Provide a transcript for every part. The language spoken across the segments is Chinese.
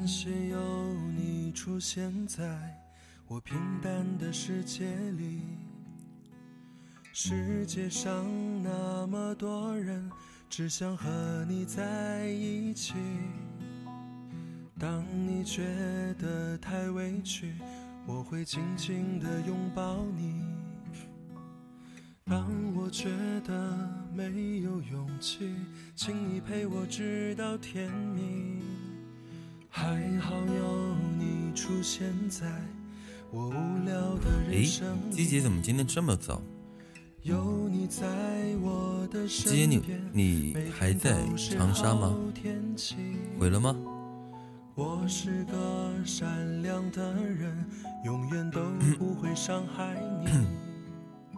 感谢有你出现在我平淡的世界里。世界上那么多人，只想和你在一起。当你觉得太委屈，我会紧紧地拥抱你。当我觉得没有勇气，请你陪我直到天明。还好有你出现在我无聊的人生姐怎么今天这么早？有你在我的身季姐边你你还在长沙吗？回了吗？我是个善良的人，永远都不会伤害你。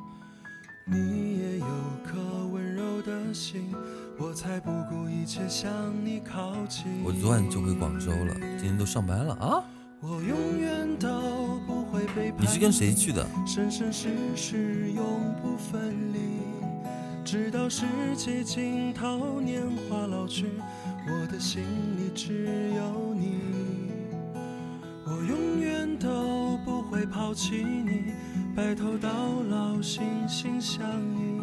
你也有颗温柔的心，我才不顾一切向你靠近。我昨晚就回广州了，今天都上班了啊！我永远都不会背叛你是跟谁去的？生生世世永不分离，直到世界尽头，年华老去，我的心里只有你。我永远都不会抛弃你，白头到老，心心相印。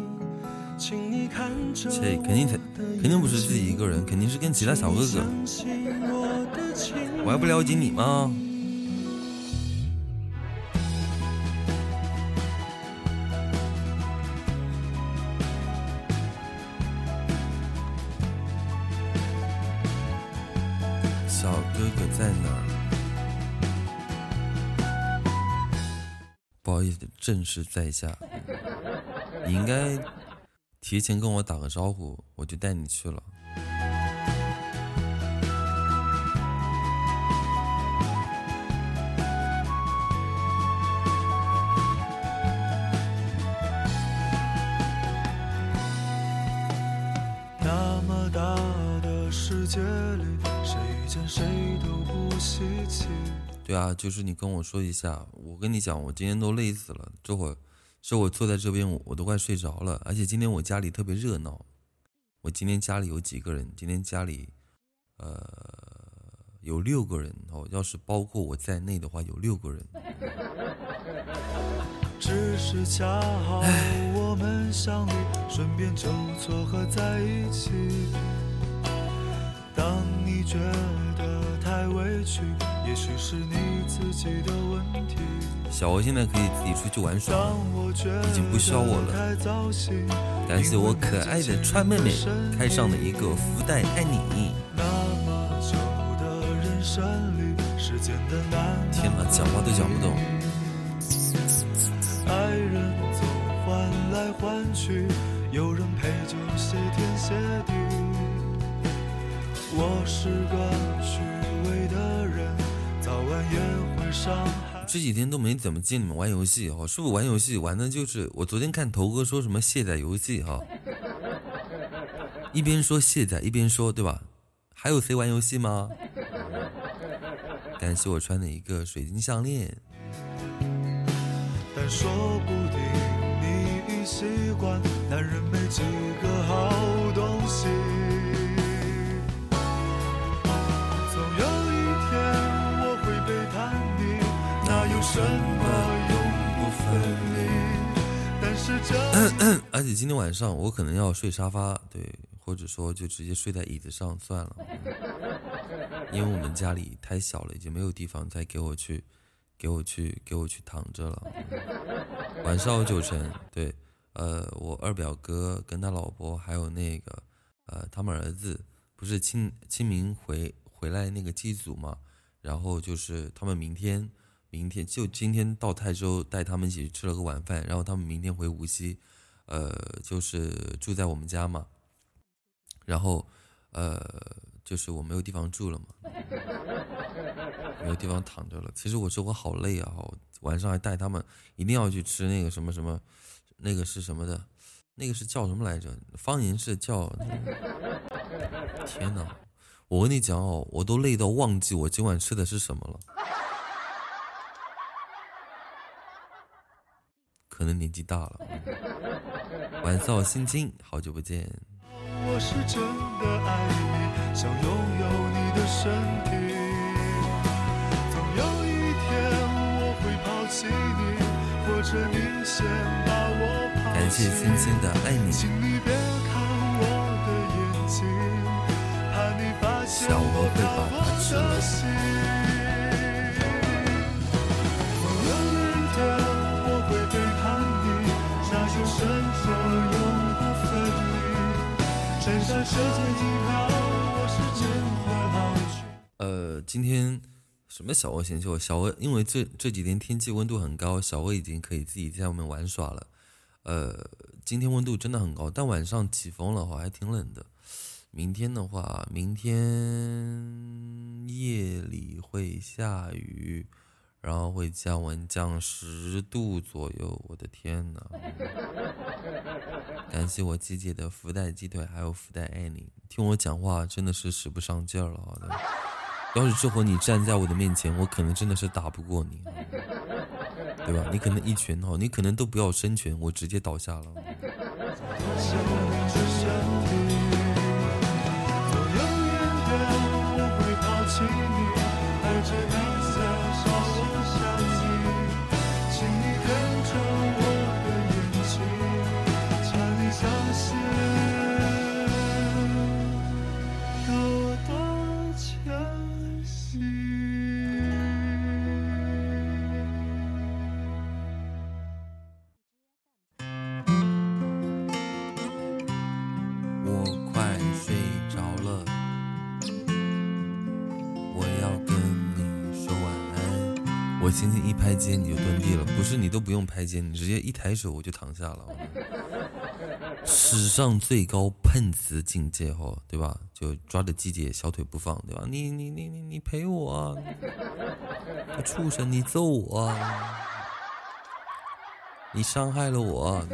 请你看着切，肯定才肯定不是自己一个人，肯定是跟其他小哥哥。我还不了解你吗？小哥哥在哪儿？不好意思，正是在下。你应该提前跟我打个招呼，我就带你去了。那么大的世界里，谁遇见谁都不稀奇。对啊，就是你跟我说一下，我跟你讲，我今天都累死了，这会儿这我坐在这边，我我都快睡着了。而且今天我家里特别热闹，我今天家里有几个人？今天家里，呃，有六个人哦，要是包括我在内的话，有六个人。只是恰好我们相遇，顺便就撮合在一起。当你觉得太委屈，也许是你自己的问题。小欧现在可以自己出去玩耍已经不需要我了。感谢我可爱的川妹妹开上的一个福袋，爱你。那么久的人生里，时间的难。天哪，讲话都讲不懂。爱人总换来换去，有人陪就谢天谢地。我是个虚伪的人，早晚也会伤害。这几天都没怎么见你们玩游戏哈，是不是玩游戏玩的就是我昨天看头哥说什么卸载游戏哈，一边说卸载一边说对吧？还有谁玩游戏吗？感谢我穿的一个水晶项链，但说不定你已习惯，男人没几个好东西。什么永不分离？而且今天晚上我可能要睡沙发，对，或者说就直接睡在椅子上算了，因为我们家里太小了，已经没有地方再给我去，给我去，给我去躺着了。晚上有九成，对，呃，我二表哥跟他老婆还有那个，呃，他们儿子不是清清明回回来那个祭祖嘛，然后就是他们明天，明天就今天到泰州带他们一起吃了个晚饭，然后他们明天回无锡，呃，就是住在我们家嘛，然后，呃，就是我没有地方住了嘛，没有地方躺着了。其实我说我好累啊，我晚上还带他们一定要去吃那个什么什么，那个是什么的，那个是叫什么来着？方言是叫，天哪！我跟你讲哦，我都累到忘记我今晚吃的是什么了。可能年纪大了。晚上好星星好久不见。我是真的爱你想拥有你的身体。总有一天我会抛弃你或者你先把我抛弃。感谢星星的爱你。请你别看我的眼睛怕你发现我的心。呃，今天什么小鹅先秀？小鹅因为这这几天天气温度很高，小鹅已经可以自己在外面玩耍了。呃，今天温度真的很高，但晚上起风了，话还挺冷的。明天的话，明天夜里会下雨。然后会降温，降十度左右。我的天哪！感谢我季姐的福袋鸡腿，还有福袋爱你。听我讲话真的是使不上劲儿了，好的。要是这会你站在我的面前，我可能真的是打不过你，对吧？你可能一拳哈，你可能都不要伸拳，我直接倒下了。你就蹲地了。不是你都不用拍肩，你直接一抬手我就躺下了。史上最高碰瓷境界，哈，对吧？就抓着季姐小腿不放，对吧？你你你你你陪我，畜生，你揍我，你伤害了我。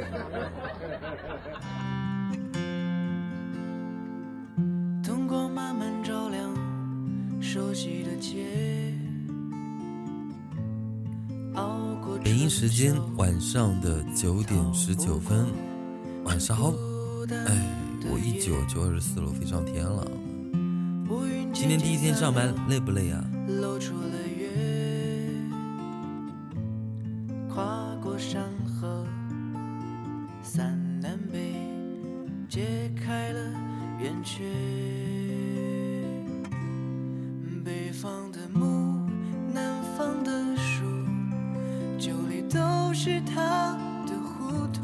灯光慢慢照亮熟悉的街。北京时间晚上的九点十九分，晚上好。哎，我一九就二十四楼飞上天了。今天第一天上班，累不累啊？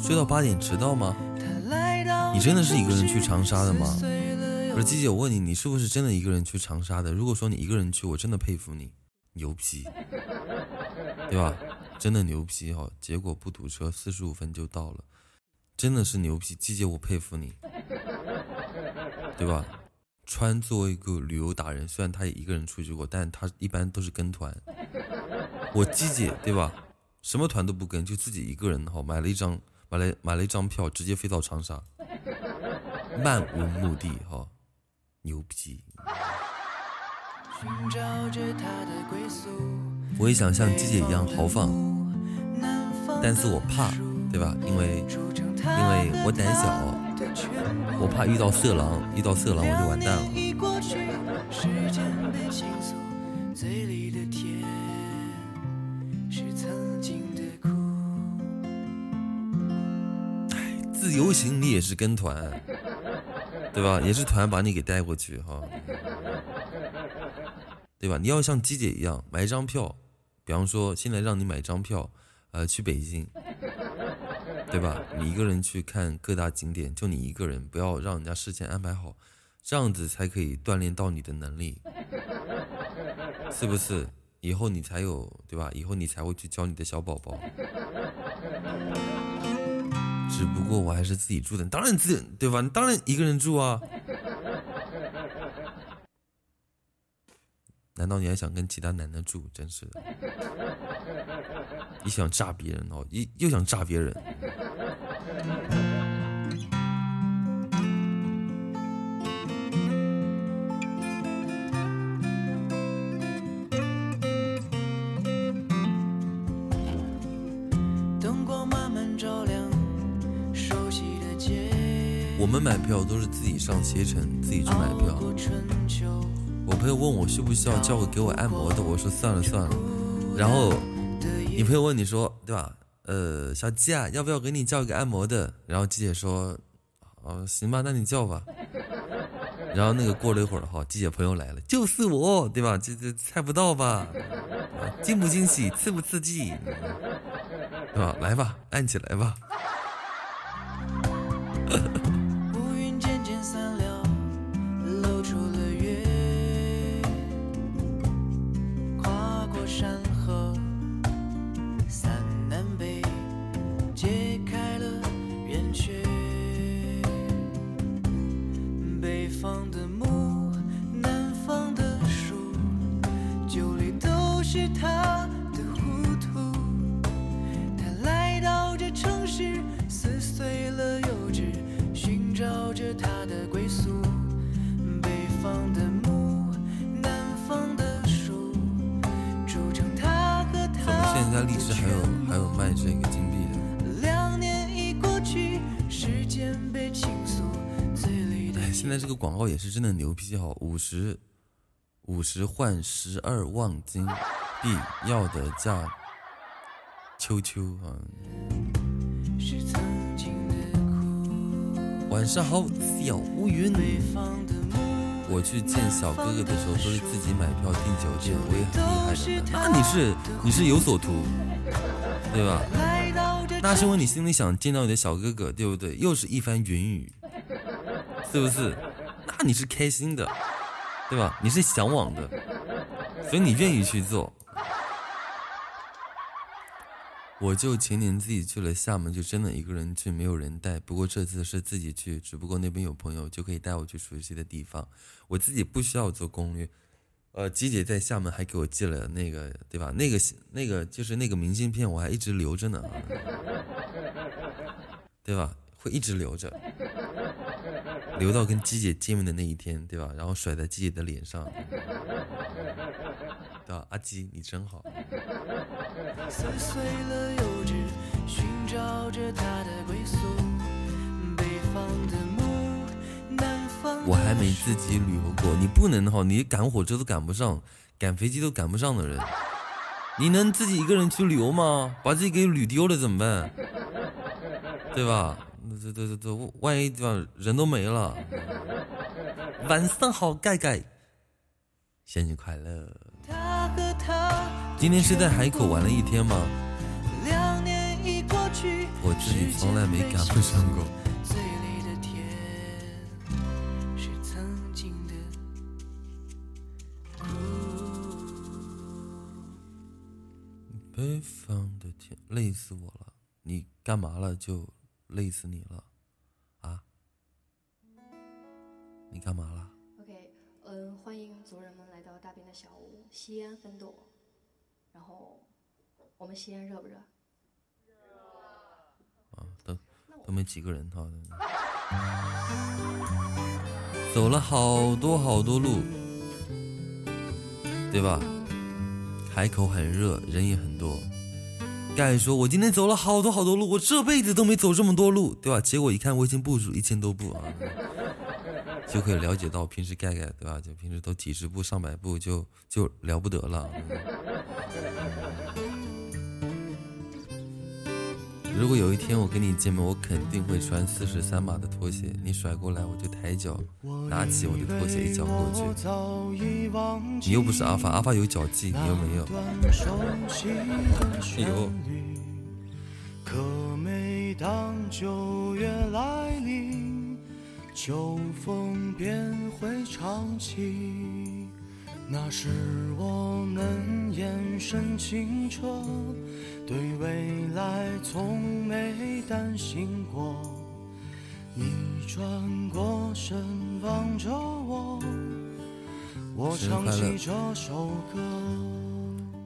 睡到八点迟到吗？你真的是一个人去长沙的吗？不是，季姐，我问你，你是不是真的一个人去长沙的？如果说你一个人去，我真的佩服你，牛批，对吧？真的牛批哈！结果不堵车，四十五分就到了，真的是牛批。季姐，我佩服你，对吧？川作为一个旅游达人，虽然他也一个人出去过，但他一般都是跟团。我季姐，对吧？什么团都不跟，就自己一个人哈，买了一张。买了买了一张票，直接飞到长沙，漫无目的哈，牛逼！我也想像季姐一样豪放，但是我怕，对吧？因为因为我胆小，我怕遇到色狼，遇到色狼我就完蛋了。行你也是跟团，对吧？也是团把你给带过去哈，对吧？你要像鸡姐一样买一张票，比方说现在让你买张票，呃，去北京，对吧？你一个人去看各大景点，就你一个人，不要让人家事先安排好，这样子才可以锻炼到你的能力，是不是？以后你才有，对吧？以后你才会去教你的小宝宝。只不过我还是自己住的，当然自己对吧？你当然一个人住啊。难道你还想跟其他男的住？真是的，你想炸别人哦，一又想炸别人。买票都是自己上携程，自己去买票。我朋友问我需不需要叫个给我按摩的，我说算了算了。然后你朋友问你说，对吧？呃，小鸡啊，要不要给你叫一个按摩的？然后鸡姐说，哦，行吧，那你叫吧。然后那个过了一会儿哈，鸡姐朋友来了，就是我，对吧？这这猜不到吧？惊不惊喜，刺不刺激，对吧？来吧，按起来吧。也是真的牛批哈，五十五十换十二万金币，要的价秋秋啊！晚上好，小乌云。我去见小哥哥的时候，都是自己买票订酒店，我也很厉害的。那你是你是有所图，对吧？那是因为你心里想见到你的小哥哥，对不对？又是一番云雨，是不是？那你是开心的，对吧？你是向往的，所以你愿意去做。我就前年自己去了厦门，就真的一个人去，没有人带。不过这次是自己去，只不过那边有朋友，就可以带我去熟悉的地方。我自己不需要做攻略。呃，吉姐在厦门还给我寄了那个，对吧？那个那个就是那个明信片，我还一直留着呢，对吧？会一直留着。留到跟鸡姐见面的那一天，对吧？然后甩在鸡姐的脸上，对吧？阿鸡，你真好。我还没自己旅游过，你不能哈，你赶火车都赶不上，赶飞机都赶不上的人，你能自己一个人去旅游吗？把自己给旅丢了怎么办？对吧？这这这这，万一对吧，人都没了。晚上好，盖盖，生日快乐！今天是在海口玩了一天吗？我自己从来没赶不上过。北方的天，累死我了！你干嘛了？就。累死你了，啊？你干嘛了？OK，嗯，欢迎族人们来到大兵的小屋，西安分舵。然后，我们西安热不热？热。啊，都都没几个人哈。走了好多好多路，对吧？海口很热，人也很多。盖说：“我今天走了好多好多路，我这辈子都没走这么多路，对吧？结果一看我已经步数一千多步啊，就可以了解到平时盖盖对吧？就平时都几十步、上百步，就就了不得了。”如果有一天我跟你见面，我肯定会穿四十三码的拖鞋。你甩过来，我就抬脚拿起我的拖鞋一脚过去。你又不是阿发，阿发有脚技，你又没有。有。可每当九月来临，秋风便会唱起，那是我们眼神清澈。对未来从没担心过，你转过身望着我，我唱起这首歌。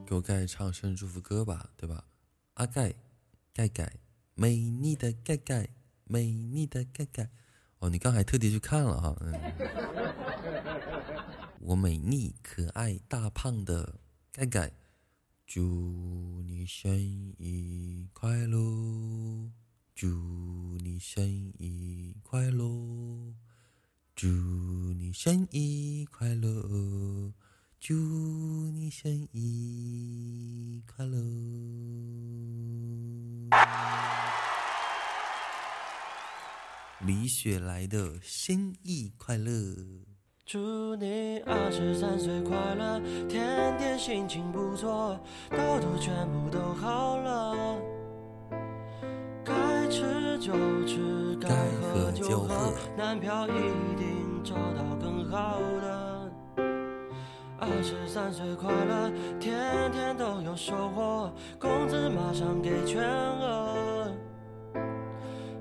给我盖唱生日祝福歌吧，对吧？阿盖，盖盖，美丽的盖盖，美丽的盖盖。哦，你刚还特地去看了哈。嗯。我美丽可爱大胖的盖盖。祝你生日快乐！祝你生日快乐！祝你生日快乐！祝你生日快乐！李雪来的生日快乐！祝你二十三岁快乐，天天心情不错，痘痘全部都好了。该吃就吃，该喝就喝，男票一定找到更好的。二十三岁快乐，天天都有收获，工资马上给全额。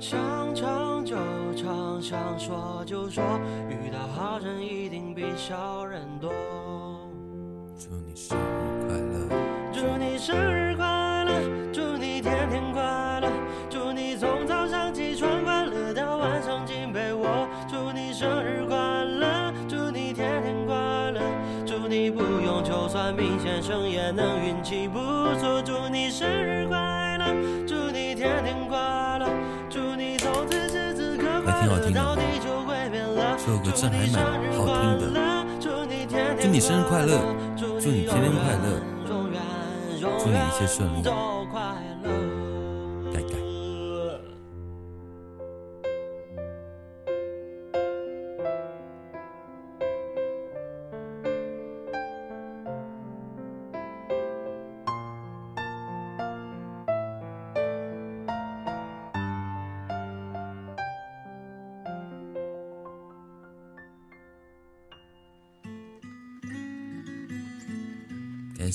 想唱就唱，想说就说，遇到好人一定比小人多。祝你生日快乐！祝你生日快乐！祝你天天快乐！祝你从早上起床快乐到晚上进被窝。祝你生日快乐！祝你天天快乐！祝你不用就算命先生也能运气不错。祝你生日快乐！祝你天天快乐！这首歌真还蛮好听的。祝你生日快乐！祝你天天快乐！祝你一切顺利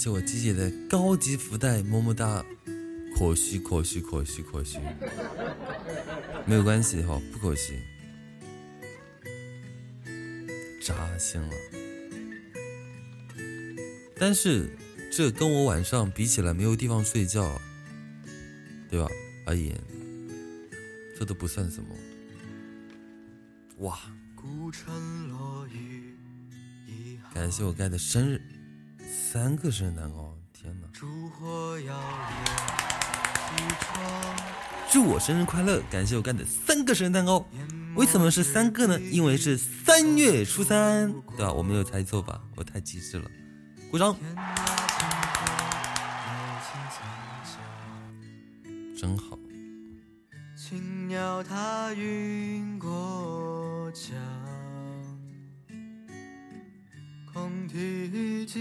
谢我鸡姐的高级福袋，么么哒！可惜可惜可惜可惜，没有关系哈，不可惜。扎心了，但是这跟我晚上比起来没有地方睡觉，对吧？阿言，这都不算什么。哇！感谢我盖的生日，三个生日蛋糕，天哪！烛火摇曳，一窗祝我生日快乐！感谢我干的三个生日蛋糕，为什么是三个呢？因为是三月初三，对吧？我没有猜错吧？我太机智了，鼓掌！真好，青鸟踏云过江，空啼几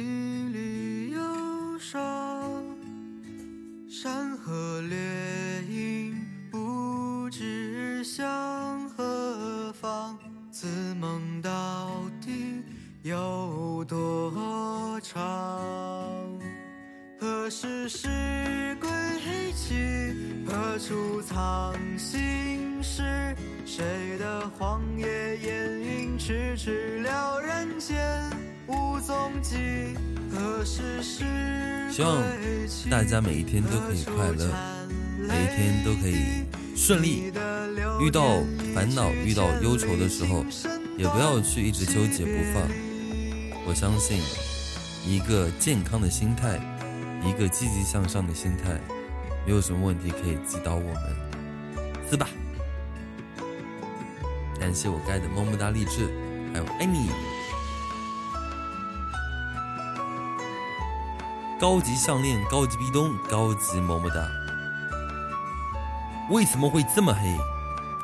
谁的荒野烟云迟迟了人间无踪迹？何时是希望大家每一天都可以快乐，每一天都可以顺利。遇到烦恼、遇到忧愁的时候，也不要去一直纠结不放。我相信，一个健康的心态，一个积极向上的心态，没有什么问题可以击倒我们，是吧？感谢我盖的么么哒励志，还有爱你。高级项链，高级壁咚，高级么么哒。为什么会这么黑？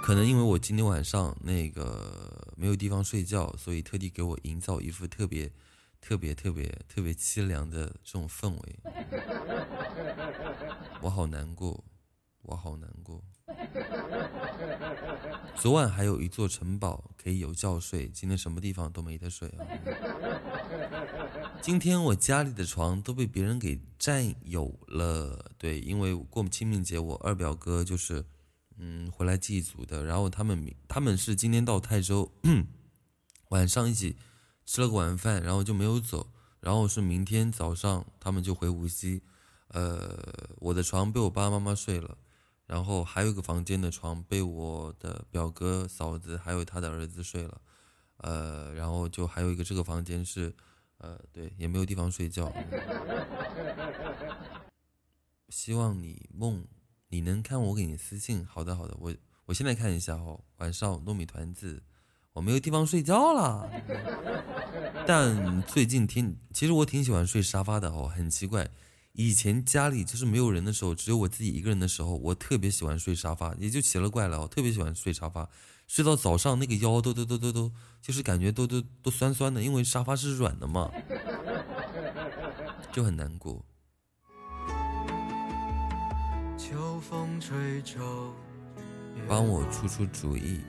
可能因为我今天晚上那个没有地方睡觉，所以特地给我营造一副特别、特别、特别、特别凄凉的这种氛围。我好难过，我好难过。昨晚还有一座城堡可以有觉睡，今天什么地方都没得睡啊！今天我家里的床都被别人给占有了。对，因为过清明节，我二表哥就是，嗯，回来祭祖的。然后他们明他们是今天到泰州，晚上一起吃了个晚饭，然后就没有走。然后是明天早上他们就回无锡。呃，我的床被我爸爸妈妈睡了，然后还有一个房间的床被我的表哥、嫂子还有他的儿子睡了。呃，然后就还有一个这个房间是。呃，对，也没有地方睡觉。希望你梦，你能看我给你私信。好的，好的，我我现在看一下哦。晚上糯米团子，我没有地方睡觉了。但最近听，其实我挺喜欢睡沙发的哦，很奇怪。以前家里就是没有人的时候，只有我自己一个人的时候，我特别喜欢睡沙发，也就奇了怪了，我特别喜欢睡沙发，睡到早上那个腰都都都都都，就是感觉都都都酸酸的，因为沙发是软的嘛，就很难过。秋风吹皱，帮我出出主意。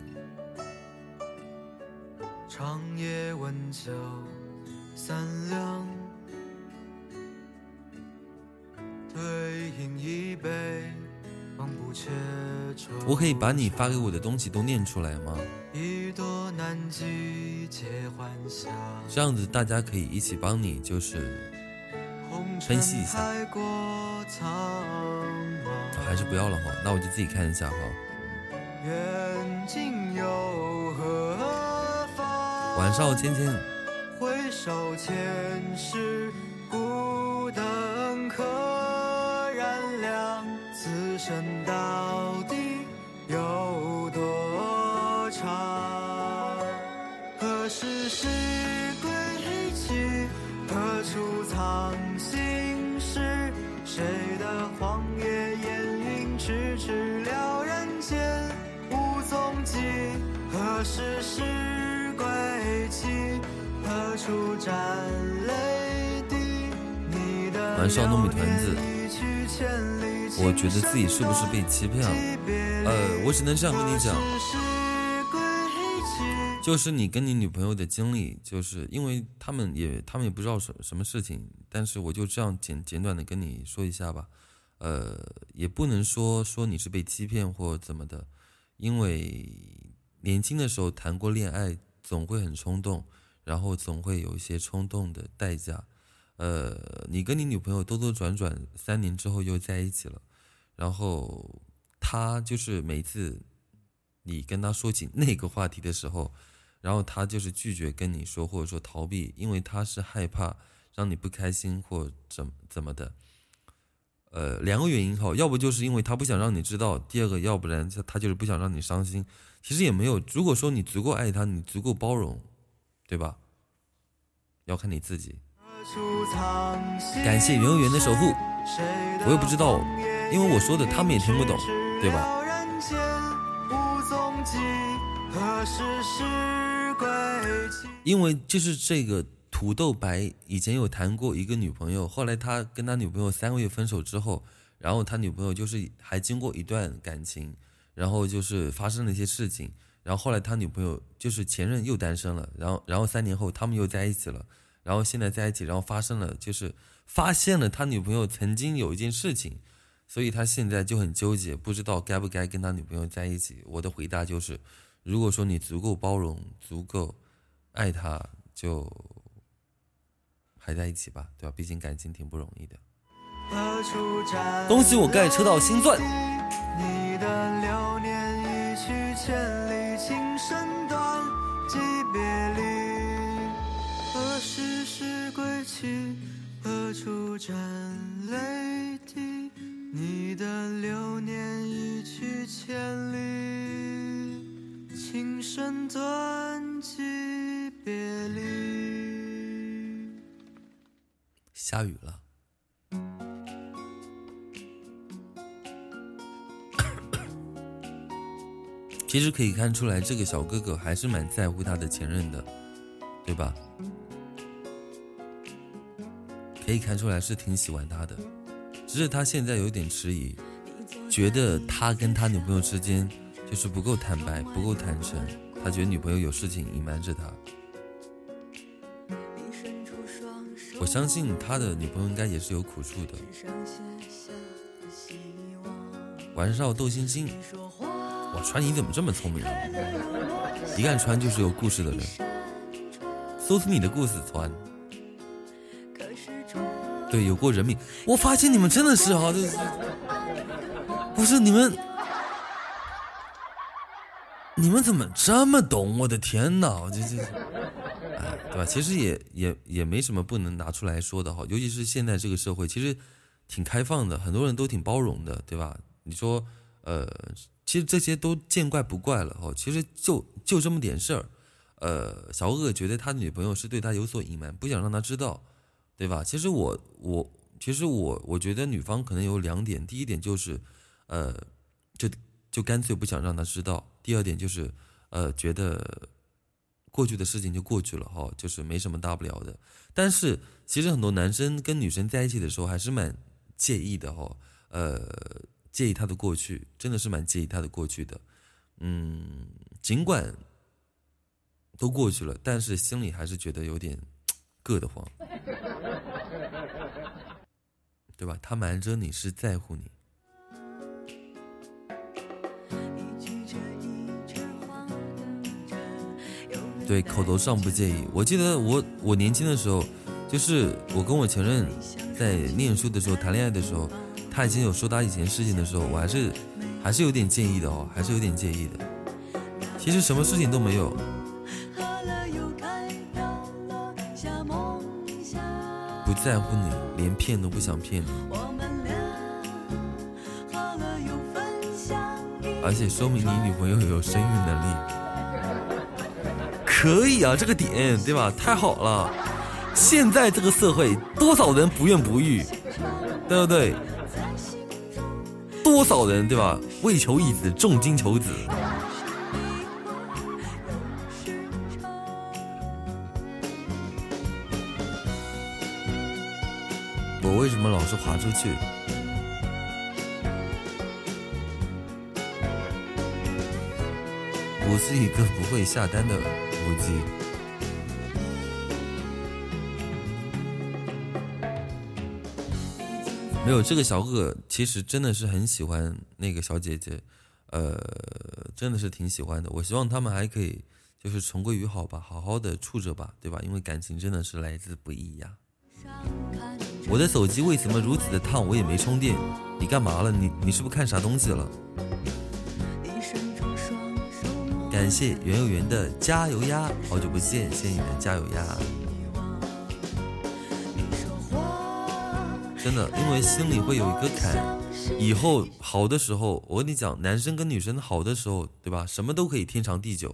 长夜温酒三两，我可以把你发给我的东西都念出来吗？这样子大家可以一起帮你，就是分析一下。还是不要了哈，那我就自己看一下哈。晚上，芊芊。生到底有多长？何时是归期？何处藏心事？谁的荒野烟云迟迟了人间无踪迹？何时是？晚上糯米团子，我觉得自己是不是被欺骗了？呃，我只能这样跟你讲，就是你跟你女朋友的经历，就是因为他们也他们也不知道什什么事情，但是我就这样简简短的跟你说一下吧。呃，也不能说说你是被欺骗或怎么的，因为年轻的时候谈过恋爱，总会很冲动。然后总会有一些冲动的代价，呃，你跟你女朋友兜兜转转三年之后又在一起了，然后他就是每次你跟他说起那个话题的时候，然后他就是拒绝跟你说，或者说逃避，因为他是害怕让你不开心或怎怎么的，呃，两个原因哈，要不就是因为他不想让你知道，第二个要不然他就是不想让你伤心，其实也没有，如果说你足够爱他，你足够包容。对吧？要看你自己。感谢圆圆的守护，我也不知道，因为我说的他们也听不懂，对吧？因为就是这个土豆白以前有谈过一个女朋友，后来他跟他女朋友三个月分手之后，然后他女朋友就是还经过一段感情，然后就是发生了一些事情。然后后来他女朋友就是前任又单身了，然后然后三年后他们又在一起了，然后现在在一起，然后发生了就是发现了他女朋友曾经有一件事情，所以他现在就很纠结，不知道该不该跟他女朋友在一起。我的回答就是，如果说你足够包容，足够爱他，就还在一起吧，对吧？毕竟感情挺不容易的。恭喜我盖车到星钻。你的流年一去千里。情深断，几别离？何时是归期？何处沾泪滴？你的流年一去千里，情深断，几别离？下雨了。其实可以看出来，这个小哥哥还是蛮在乎他的前任的，对吧？可以看出来是挺喜欢他的，只是他现在有点迟疑，觉得他跟他女朋友之间就是不够坦白，不够坦诚，他觉得女朋友有事情隐瞒着他。我相信他的女朋友应该也是有苦处的。晚上斗星星。哇，川你怎么这么聪明啊？一看川就是有故事的人。说出你的故事，川。对，有过人命。我发现你们真的是哈，就是不是你们，你们怎么这么懂？我的天哪，这这，哎，对吧？其实也也也没什么不能拿出来说的哈，尤其是现在这个社会，其实挺开放的，很多人都挺包容的，对吧？你说，呃。其实这些都见怪不怪了哦，其实就就这么点事儿，呃，小恶觉得他女朋友是对他有所隐瞒，不想让他知道，对吧？其实我我其实我我觉得女方可能有两点，第一点就是，呃，就就干脆不想让他知道；第二点就是，呃，觉得过去的事情就过去了哈，就是没什么大不了的。但是其实很多男生跟女生在一起的时候还是蛮介意的哈，呃，介意他的过去，真的是蛮介意他的过去的。嗯，尽管都过去了，但是心里还是觉得有点硌得慌，对吧？他瞒着你是在乎你，对，口头上不介意。我记得我我年轻的时候，就是我跟我前任在念书的时候谈恋爱的时候，他已经有说他以前事情的时候，我还是。还是有点介意的哦，还是有点介意的。其实什么事情都没有，在乎你，连骗都不想骗你。而且说明你女朋友有生育能力，可以啊，这个点对吧？太好了，现在这个社会多少人不孕不育，对不对？多少人对吧？为求一子，重金求子。为什么老是滑出去？我是一个不会下单的母鸡。没有这个小哥，其实真的是很喜欢那个小姐姐，呃，真的是挺喜欢的。我希望他们还可以，就是重归于好吧，好好的处着吧，对吧？因为感情真的是来之不易呀。我的手机为什么如此的烫？我也没充电，你干嘛了？你你是不是看啥东西了？感谢圆有圆的加油呀，好久不见，谢谢你的加油呀。真的，因为心里会有一个坎，以后好的时候，我跟你讲，男生跟女生好的时候，对吧？什么都可以天长地久；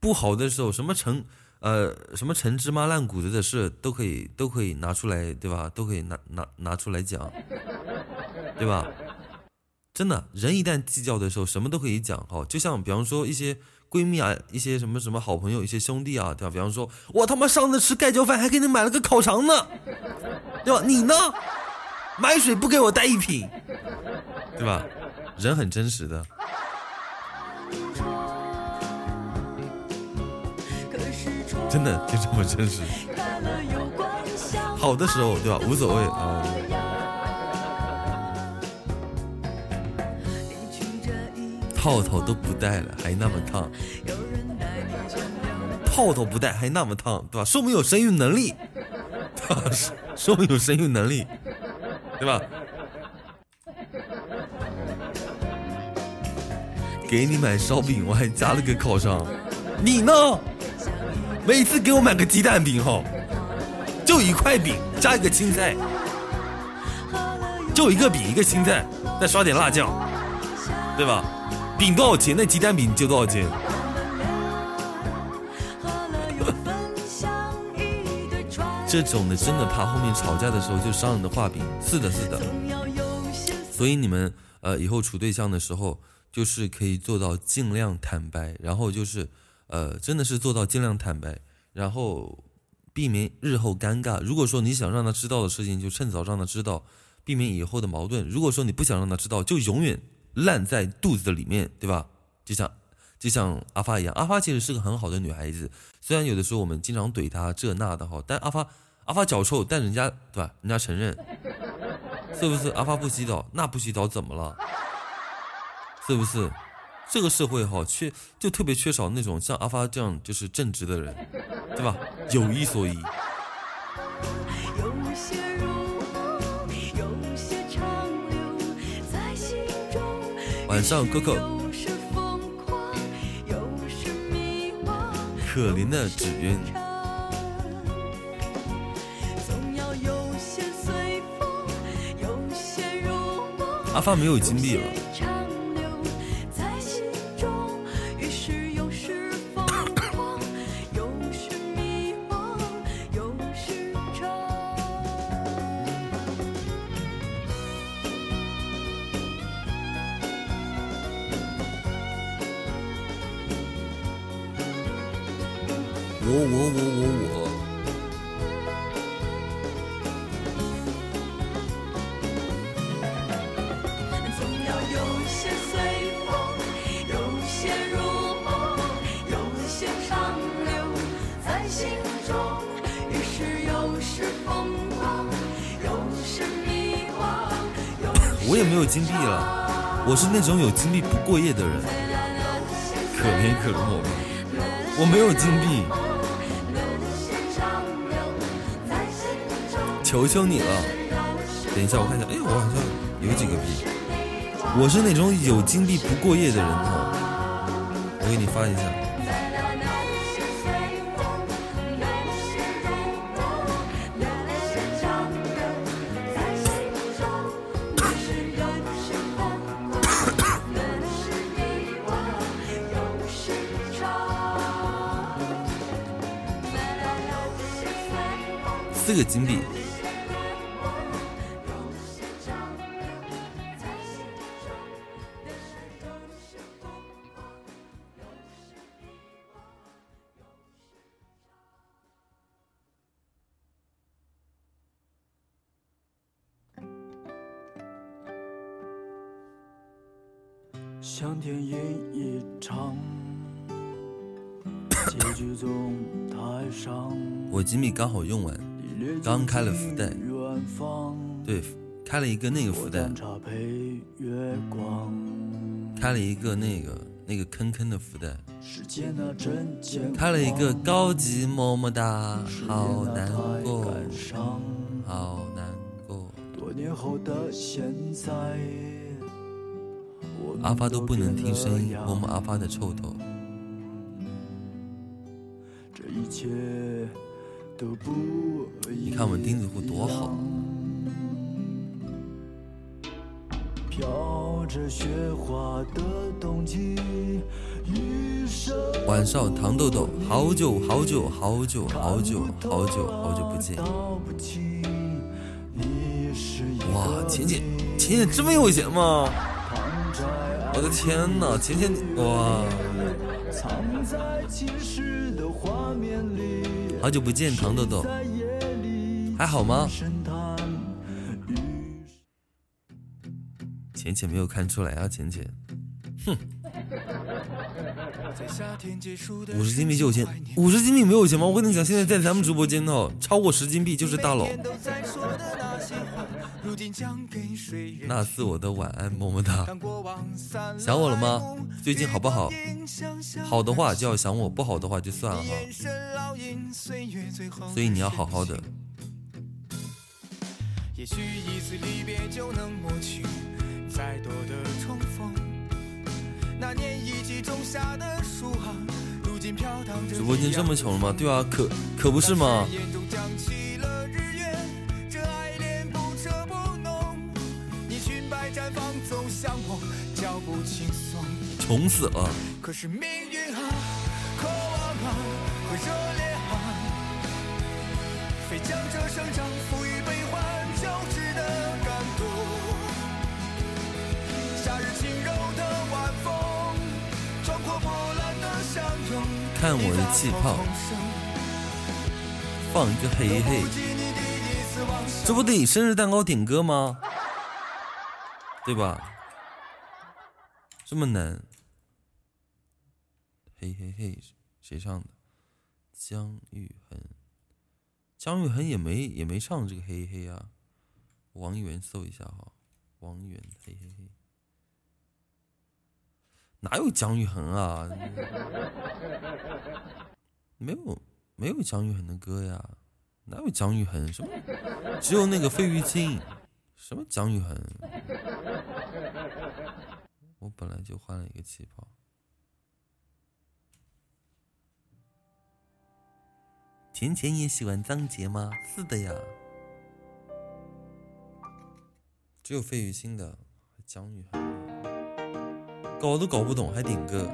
不好的时候，什么成呃什么陈芝麻烂谷子的事都可以都可以拿出来，对吧？都可以拿拿拿出来讲，对吧？真的，人一旦计较的时候，什么都可以讲哈。就像比方说一些闺蜜啊，一些什么什么好朋友，一些兄弟啊，对吧？比方说，我他妈上次吃盖浇饭还给你买了个烤肠呢，对吧？你呢？买水不给我带一瓶，对吧？人很真实的，真的就这么真实。好的时候，对吧？无所谓啊。套套都不戴了，还那么烫。套套不戴还那么烫，对吧？说明有生育能力，说明有生育能力。对吧？给你买烧饼，我还加了个烤肠。你呢？每次给我买个鸡蛋饼哈，就一块饼加一个青菜，就一个饼一个青菜，再刷点辣酱，对吧？饼多少钱？那鸡蛋饼就多少钱？这种的真的怕后面吵架的时候就伤人的画饼，是的，是的。所以你们呃以后处对象的时候，就是可以做到尽量坦白，然后就是呃真的是做到尽量坦白，然后避免日后尴尬。如果说你想让他知道的事情，就趁早让他知道，避免以后的矛盾。如果说你不想让他知道，就永远烂在肚子里面，对吧？就像就像阿发一样，阿发其实是个很好的女孩子，虽然有的时候我们经常怼她这那的哈，但阿发。阿发脚臭，但人家对吧？人家承认，是不是？阿发不洗澡，那不洗澡怎么了？是不是？这个社会哈，缺就特别缺少那种像阿发这样就是正直的人，对吧？有一所一。晚上哥哥，可怜的纸鸢。阿发没有金币了。那种有金币不过夜的人，可怜可怜我吧，我没有金币，求求你了。等一下，我看一下，哎，我好像有几个币，我是那种有金币不过夜的人哦，我给你发一下。金币，像电影一场，结局总太伤。我金币刚好用完，刚开了福袋，对，开了一个那个福袋。开了一个那个那个坑坑的福袋，开了一个高级么么哒，好难过，好难过。多年后的现在，阿发都不能听声音，摸摸阿发的臭头。这一切你看我们钉子户多好，飘着雪花的冬季，余生晚上糖豆豆，好久好久好久好久好久好久不见。哇，个浅浅浅浅这么有钱吗？我的天哪，浅浅哇，的画面里，好久不见糖豆豆，还好吗？浅浅没有看出来啊，浅浅，哼五十金币就有钱，五十金币没有钱吗？我跟你讲，现在在咱们直播间哦，超过十金币就是大佬。那是我的晚安，么么哒。想我了吗？最近好不好？好的话就要想我，不好的话就算了哈。所以你要好好的。也许一次离别就能抹去再多的重逢。那年一起种下的树啊，如今飘荡着。直播间这么穷了吗？对啊，可可不是吗？穷死了。可是命运啊，渴望啊，和热烈啊，非将这生长赋予悲欢交织的感动。夏日轻柔的晚风，壮阔波澜的相拥。看我的气泡，放一个嘿嘿，这不得生日蛋糕点歌吗？对吧？这么难，嘿嘿嘿，谁唱的？姜育恒，姜育恒也没也没唱这个嘿嘿啊。王源搜一下哈，王源嘿嘿嘿，哪有姜育恒啊？没有没有姜育恒的歌呀，哪有姜育恒？什么？只有那个费玉清，什么姜育恒？我本来就换了一个气泡。钱钱也喜欢张杰吗？是的呀，只有费玉清的，姜育恒，搞都搞不懂还顶个。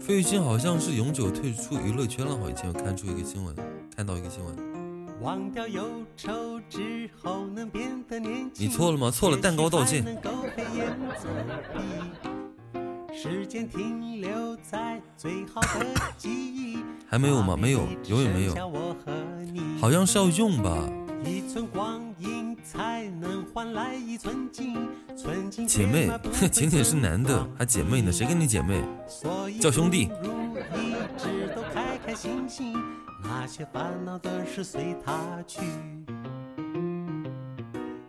费玉清好像是永久退出娱乐圈了，好以前有看出一个新闻，看到一个新闻。忘掉忧愁之后能变得年轻。你错了吗？错了，蛋糕道歉。还能够飞檐走壁时间停留在最好的记忆。还没有吗？没有，永远没有。好像是要用吧？一寸光阴才能换来一寸金，寸金姐妹浅浅是男的，还姐妹呢？谁跟你姐妹？叫兄弟不如一直都开开心心，那些烦恼的事随他去。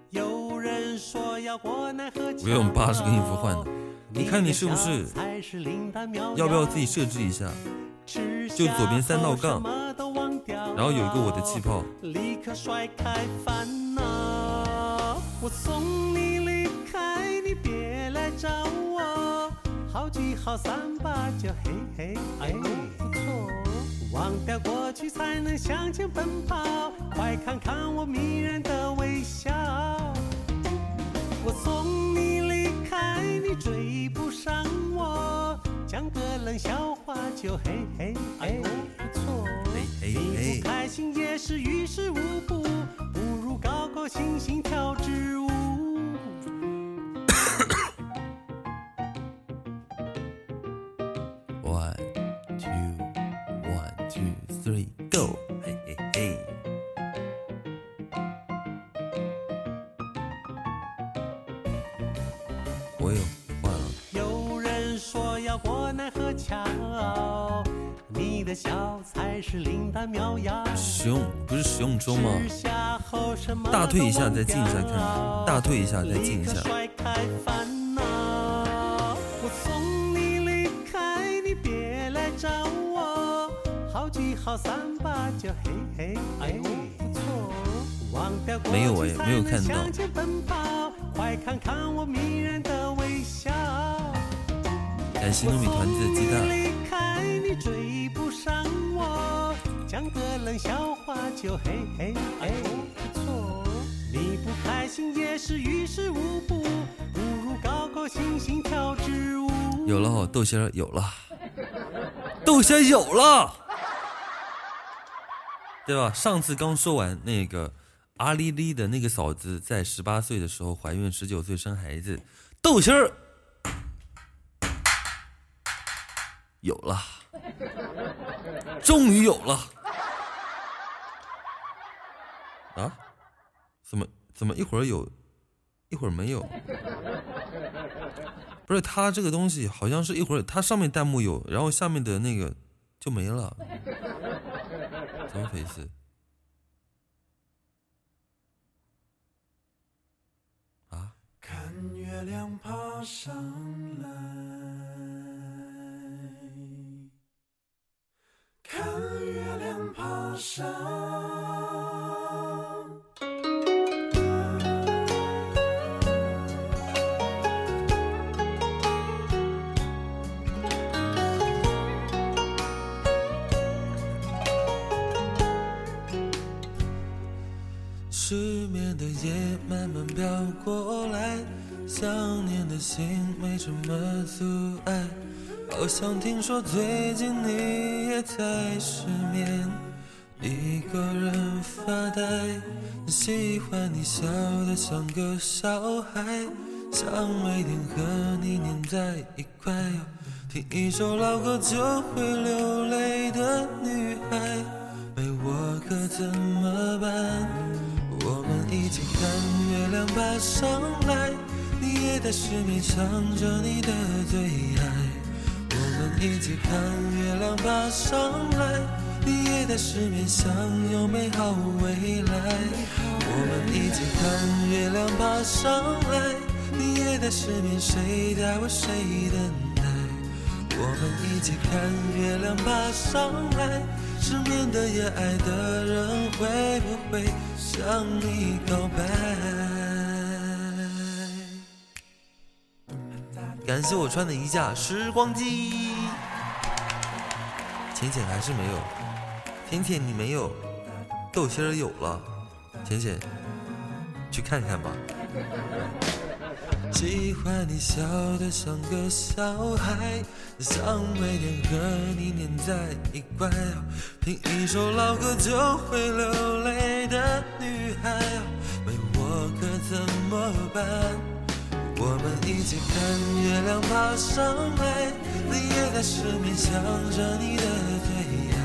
有人说要过奈何桥，我用八十个音符换的，你看你是不是要不要自己设置一下？就左边三道杠然后有一个我的气泡。立刻甩开烦恼。我送你离开，你别来找我。好聚好散吧，就嘿嘿，哎，不错。忘掉过去，才能向前奔跑。快看看我迷人的微笑。我送你离开，你追不上我。讲个冷笑话就嘿嘿，哎，不错。哎你哎不开心也是于事无补，不如高高兴兴跳支舞。你的笑才是灵丹妙药。使用不是使用中吗？大退一下再进一下看看大退一下再进一下。我送你离开，你别来找我。好聚好散吧，就嘿嘿，哎，不错。忘掉过去没有哎没有看到快看看我迷人的微笑。感谢糯米团子的鸡我送你蛋。离开，你追不上我，讲个冷笑话就嘿嘿，哎，不错。你不开心也是于事无补，不如高高兴兴跳支舞。有了，豆仙儿有了，豆仙儿有了，对吧？上次刚说完那个阿丽丽的那个嫂子在十八岁的时候怀孕，十九岁生孩子，豆仙儿有了，终于有了啊！怎么怎么一会儿有，一会儿没有？不是，它这个东西好像是一会儿它上面弹幕有，然后下面的那个就没了，怎么回事？啊？看月亮爬上来，看月亮爬上。失眠的夜慢慢飘过来，想念的心没什么阻碍。好像听说最近你也在失眠，一个人发呆。喜欢你笑得像个小孩，想每天和你黏在一块。听一首老歌就会流泪的女孩，没我可怎么办？我们一起看月亮爬上来，你也在失眠想着你的最爱。一起看月亮爬上来，你也在失眠想有美好未来。我们一起看月亮爬上来，你也在失眠，谁在为谁等待？我们一起看月亮爬上来，失眠的夜，爱的人会不会向你告白？感谢我穿的一架时光机。浅浅还是没有，浅浅你没有，豆心儿有了，浅浅去看看吧。喜欢你笑得像个小孩，想每天和你黏在一块，听一首老歌就会流泪的女孩，没我可怎么办？我们一起看月亮爬上来，你也在失眠想着你的最爱。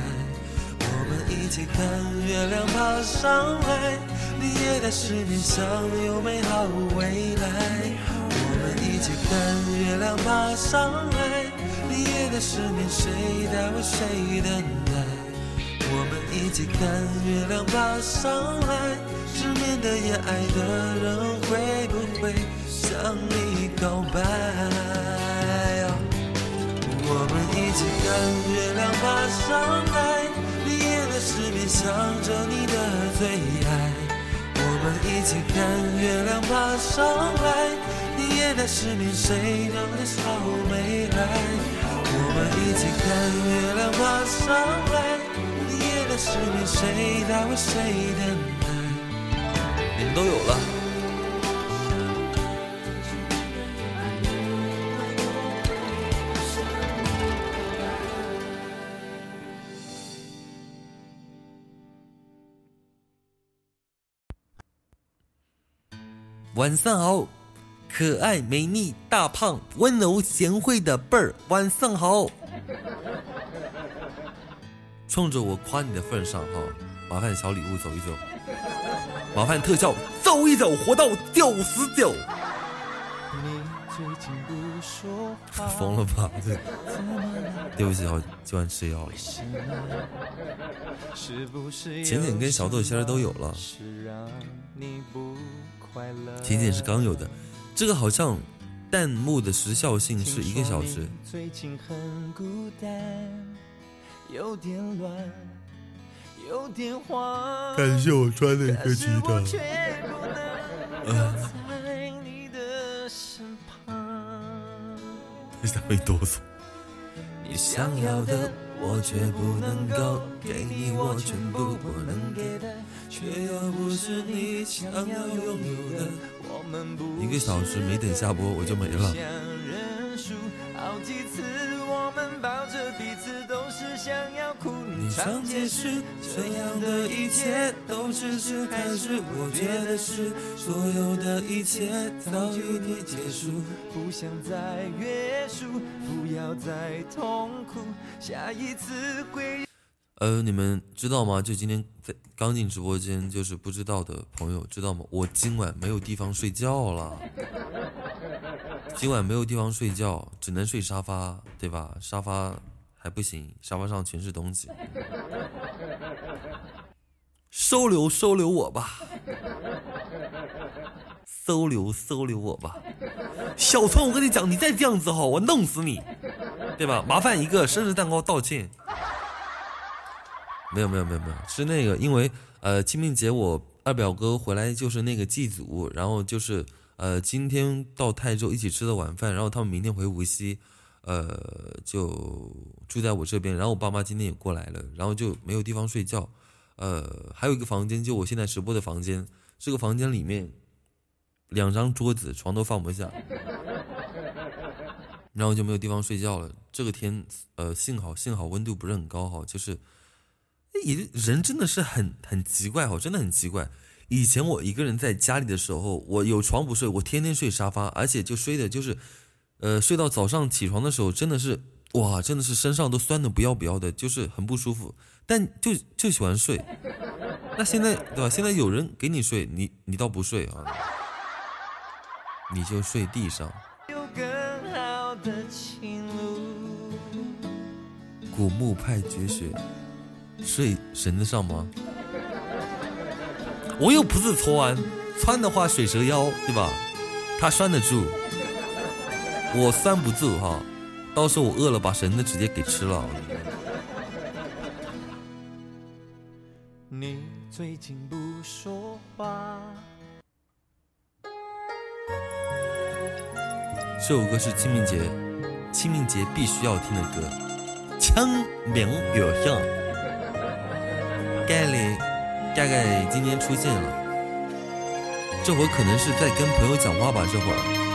我们一起看月亮爬上来，你也在失眠想有美好未来。我们一起看月亮爬上来，你也在失眠，谁在为谁等待？我们一起看月亮爬上来，失眠的夜爱的人会不会向你告白？我们一起看月亮爬上来，你也在失眠，想着你的最爱。我们一起看月亮爬上来。你也在失眠，谁让的少没来？我们一起看月亮爬上来。你也在失眠，谁在为谁等待？都有了。晚上好。可爱、美丽、大胖、温柔、贤惠的贝儿，晚上好！冲着我夸你的份上哈，麻烦小礼物走一走，麻烦特效走一走，活到九十九。疯了吧？对，对不起，我今晚吃药了。浅浅跟小豆仙儿都有了，浅浅是刚有的。这个好像弹幕的时效性是一个小时。感谢我穿的一个吉他。为啥会哆嗦？你想要的我却不能够给你，我全部不能给的，却又不是你想要拥有的。一个小时没等下播我就没了。你常解释这样的一切都只是开始，我觉得是所有的一切早已经结束。不想再约束，不要再痛苦，下一次会。呃，你们知道吗？就今天在刚进直播间，就是不知道的朋友知道吗？我今晚没有地方睡觉了，今晚没有地方睡觉，只能睡沙发，对吧？沙发还不行，沙发上全是东西，收留收留我吧，收留收留我吧，小春，我跟你讲，你再这样子哈，我弄死你，对吧？麻烦一个生日蛋糕道歉。没有没有没有没有，是那个，因为呃清明节我二表哥回来就是那个祭祖，然后就是呃今天到泰州一起吃的晚饭，然后他们明天回无锡，呃就住在我这边，然后我爸妈今天也过来了，然后就没有地方睡觉，呃还有一个房间就我现在直播的房间，这个房间里面两张桌子床都放不下，然后就没有地方睡觉了。这个天呃幸好幸好温度不是很高哈，就是。也人真的是很很奇怪哈，真的很奇怪。以前我一个人在家里的时候，我有床不睡，我天天睡沙发，而且就睡的就是，呃，睡到早上起床的时候，真的是哇，真的是身上都酸的不要不要的，就是很不舒服。但就就喜欢睡。那现在对吧？现在有人给你睡，你你倒不睡啊？你就睡地上。古墓派绝学。睡绳子上吗？我又不是穿，穿的话水蛇腰，对吧？它拴得住，我三不揍哈。到时候我饿了，把绳子直接给吃了。你最近不说话。这首歌是清明节，清明节必须要听的歌，《清明月上》。概率大概今天出现了，这会儿可能是在跟朋友讲话吧。这会儿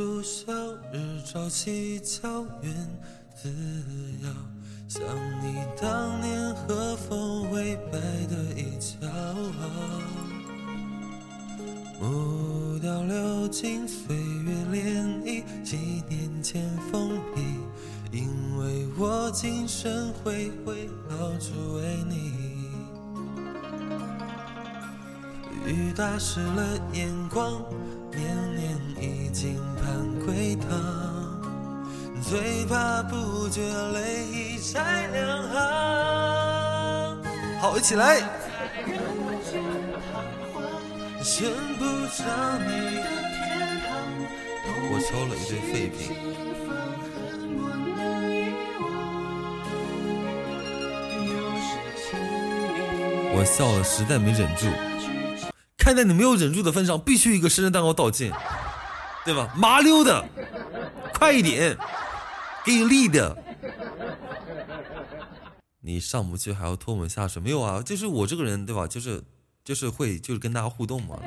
床头烛晓，日照起脚，云自遥。想你当年和风微摆的一角，木雕流金岁月涟漪，几年前封笔，因为我今生会会好只为你。雨打湿了眼眶，年年已经盼归堂，最怕不觉泪已拆两行。好，一起来。寻不着你，我抽了一堆废品。我笑了，实在没忍住。看在你没有忍住的份上，必须一个生日蛋糕道歉，对吧？麻溜的，快一点，给你力的。你上不去还要拖我们下水？没有啊，就是我这个人，对吧？就是就是会就是跟大家互动嘛。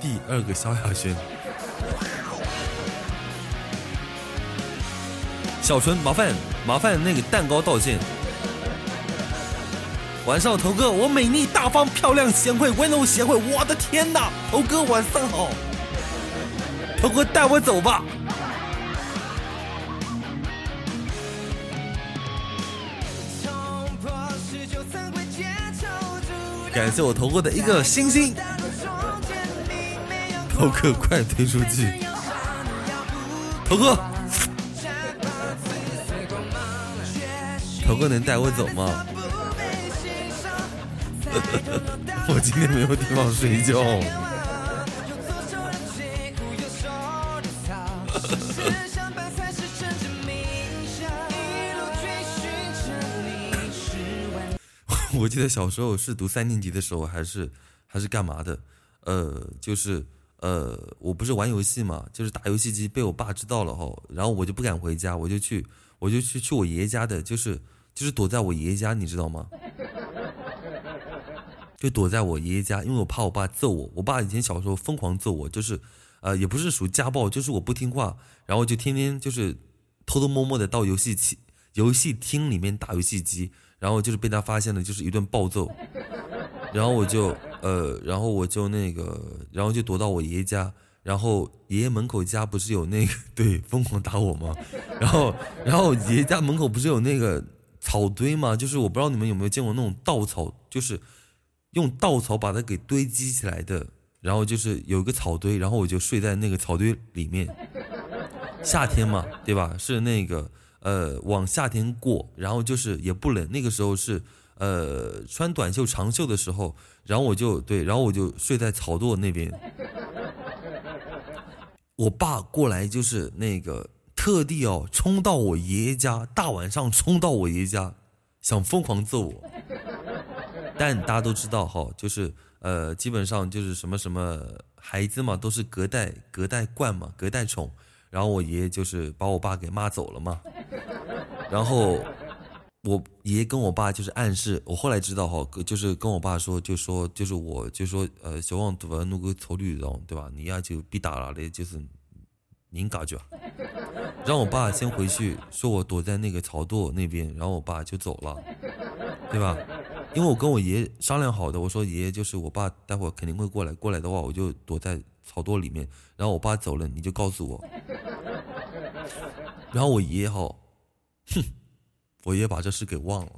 第二个萧亚轩，小纯，麻烦麻烦那个蛋糕道歉。晚上头哥，我美丽大方、漂亮、贤惠、温柔、贤惠，我的天哪！头哥晚上好，头哥带我走吧。感谢我头哥的一个星星，头哥快推出去，头哥，头哥能带我走吗？我今天没有地方睡觉。我记得小时候是读三年级的时候，还是还是干嘛的？呃，就是呃，我不是玩游戏嘛，就是打游戏机被我爸知道了后，然后我就不敢回家，我就去我就去去我爷爷家的，就是就是躲在我爷爷家，你知道吗？就躲在我爷爷家，因为我怕我爸揍我。我爸以前小时候疯狂揍我，就是呃，也不是属于家暴，就是我不听话，然后就天天就是偷偷摸摸的到游戏机游戏厅里面打游戏机。然后就是被他发现了，就是一顿暴揍，然后我就呃，然后我就那个，然后就躲到我爷爷家，然后爷爷门口家不是有那个 对疯狂打我吗？然后然后爷爷家门口不是有那个草堆吗？就是我不知道你们有没有见过那种稻草，就是用稻草把它给堆积起来的，然后就是有一个草堆，然后我就睡在那个草堆里面，夏天嘛，对吧？是那个。呃，往夏天过，然后就是也不冷，那个时候是呃穿短袖长袖的时候，然后我就对，然后我就睡在草垛那边。我爸过来就是那个特地哦，冲到我爷爷家，大晚上冲到我爷爷家，想疯狂揍我。但大家都知道哈，就是呃，基本上就是什么什么孩子嘛，都是隔代隔代惯嘛，隔代宠。然后我爷爷就是把我爸给骂走了嘛，然后我爷爷跟我爸就是暗示，我后来知道哈，就是跟我爸说，就说就是我就说呃，小王对吧，那个草履上对吧，你呀就别打了嘞，就是您感觉，让我爸先回去，说我躲在那个草垛那边，然后我爸就走了，对吧？因为我跟我爷爷商量好的，我说爷爷就是我爸待会儿肯定会过来，过来的话我就躲在草垛里面，然后我爸走了你就告诉我。然后我爷爷哈，哼，我爷爷把这事给忘了。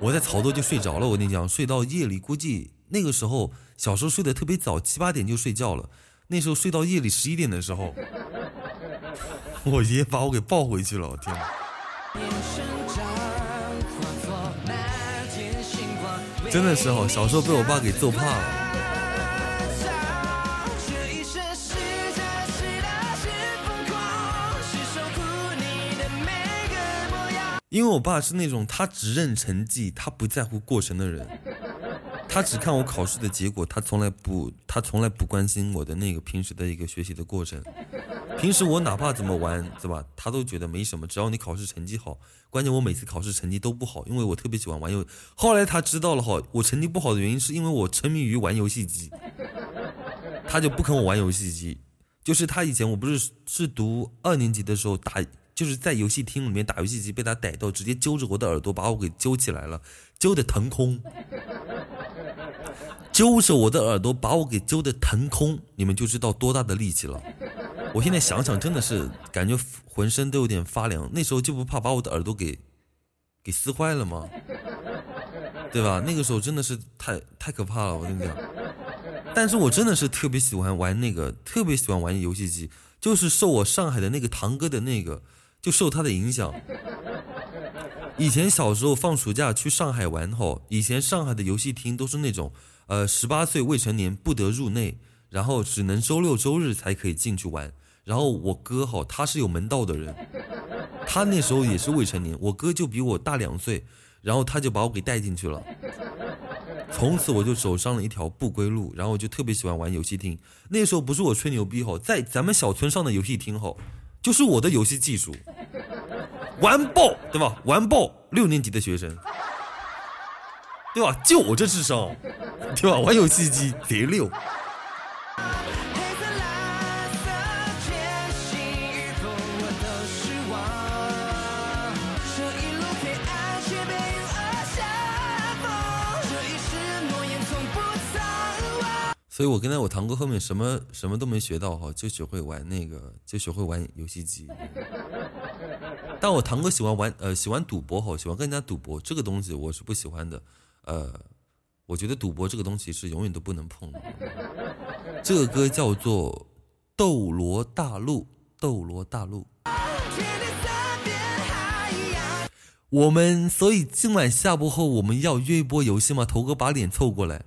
我在草垛就睡着了，我跟你讲，睡到夜里，估计那个时候小时候睡得特别早，七八点就睡觉了。那时候睡到夜里十一点的时候，我爷爷把我给抱回去了，我天！真的是哦，小时候被我爸给揍怕了。因为我爸是那种他只认成绩，他不在乎过程的人，他只看我考试的结果，他从来不他从来不关心我的那个平时的一个学习的过程，平时我哪怕怎么玩，对吧？他都觉得没什么，只要你考试成绩好。关键我每次考试成绩都不好，因为我特别喜欢玩游。后来他知道了哈，我成绩不好的原因是因为我沉迷于玩游戏机，他就不肯我玩游戏机。就是他以前我不是是读二年级的时候打，就是在游戏厅里面打游戏机被他逮到，直接揪着我的耳朵把我给揪起来了，揪的腾空，揪着我的耳朵把我给揪的腾空，你们就知道多大的力气了。我现在想想真的是感觉浑身都有点发凉，那时候就不怕把我的耳朵给给撕坏了吗？对吧？那个时候真的是太太可怕了，我跟你讲。但是我真的是特别喜欢玩那个，特别喜欢玩游戏机，就是受我上海的那个堂哥的那个，就受他的影响。以前小时候放暑假去上海玩后，以前上海的游戏厅都是那种，呃，十八岁未成年不得入内，然后只能周六周日才可以进去玩。然后我哥哈，他是有门道的人，他那时候也是未成年，我哥就比我大两岁，然后他就把我给带进去了。从此我就走上了一条不归路，然后我就特别喜欢玩游戏厅。那时候不是我吹牛逼吼，在咱们小村上的游戏厅吼，就是我的游戏技术，完爆，对吧？完爆六年级的学生，对吧？就我这智商，对吧？玩游戏机贼溜。所以我跟在我堂哥后面，什么什么都没学到哈，就学会玩那个，就学会玩游戏机。但我堂哥喜欢玩，呃，喜欢赌博哈，喜欢跟人家赌博，这个东西我是不喜欢的。呃，我觉得赌博这个东西是永远都不能碰的。这个歌叫做《斗罗大陆》，斗罗大陆。我们所以今晚下播后，我们要约一波游戏吗？头哥把脸凑过来。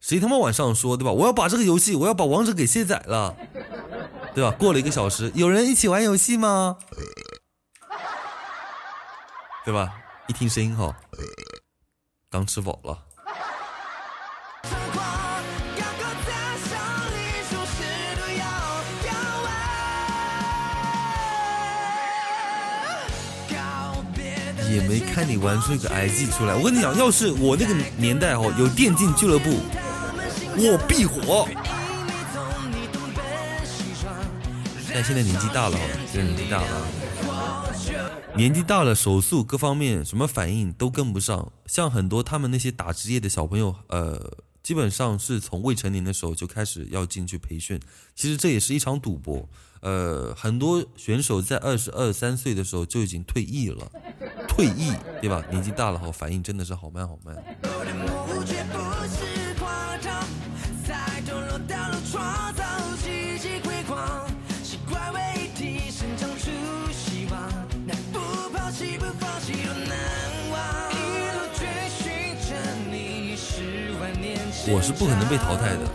谁他妈晚上说对吧？我要把这个游戏，我要把王者给卸载了，对吧？过了一个小时，有人一起玩游戏吗？对吧？一听声音哈，刚吃饱了。也没看你玩出一个 IG 出来。我跟你讲，要是我那个年代哦，有电竞俱乐部。我必火，但现在年纪大了，现在年纪大了，年纪大了，手速各方面什么反应都跟不上。像很多他们那些打职业的小朋友，呃，基本上是从未成年的时候就开始要进去培训。其实这也是一场赌博。呃，很多选手在二十二三岁的时候就已经退役了，退役对吧？年纪大了后反应真的是好慢好慢。我是不可能被淘汰的，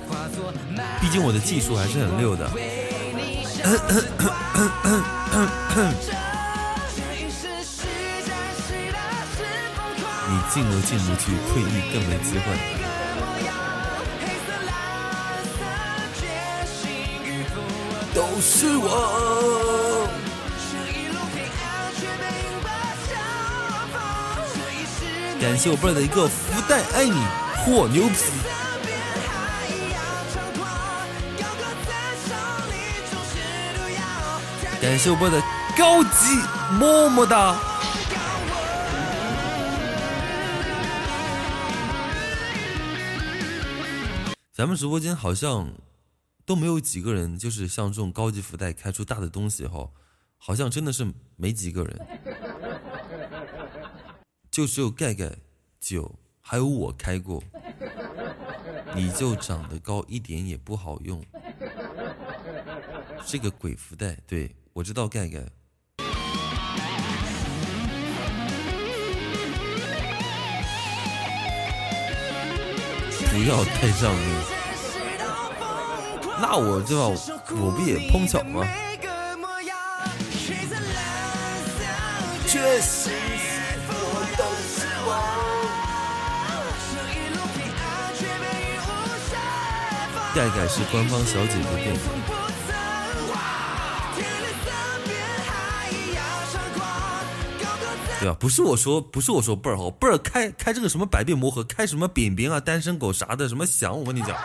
毕竟我的技术还是很溜的。你进都进不去，退役更没机会。都是我。感谢我贝儿的一个福袋，爱你，嚯牛皮！感谢我播的高级么么哒！咱们直播间好像都没有几个人，就是像这种高级福袋开出大的东西哈，好像真的是没几个人，就只有盖盖九，还有我开过，你就长得高一点也不好用，这个鬼福袋对。我知道盖盖，不要太上面。那我对吧？我不也碰巧吗？确实。盖盖是官方小姐姐。对吧？不是我说，不是我说，贝儿好，贝儿开开这个什么百变魔盒，开什么饼饼啊、单身狗啥的，什么翔，我跟你讲，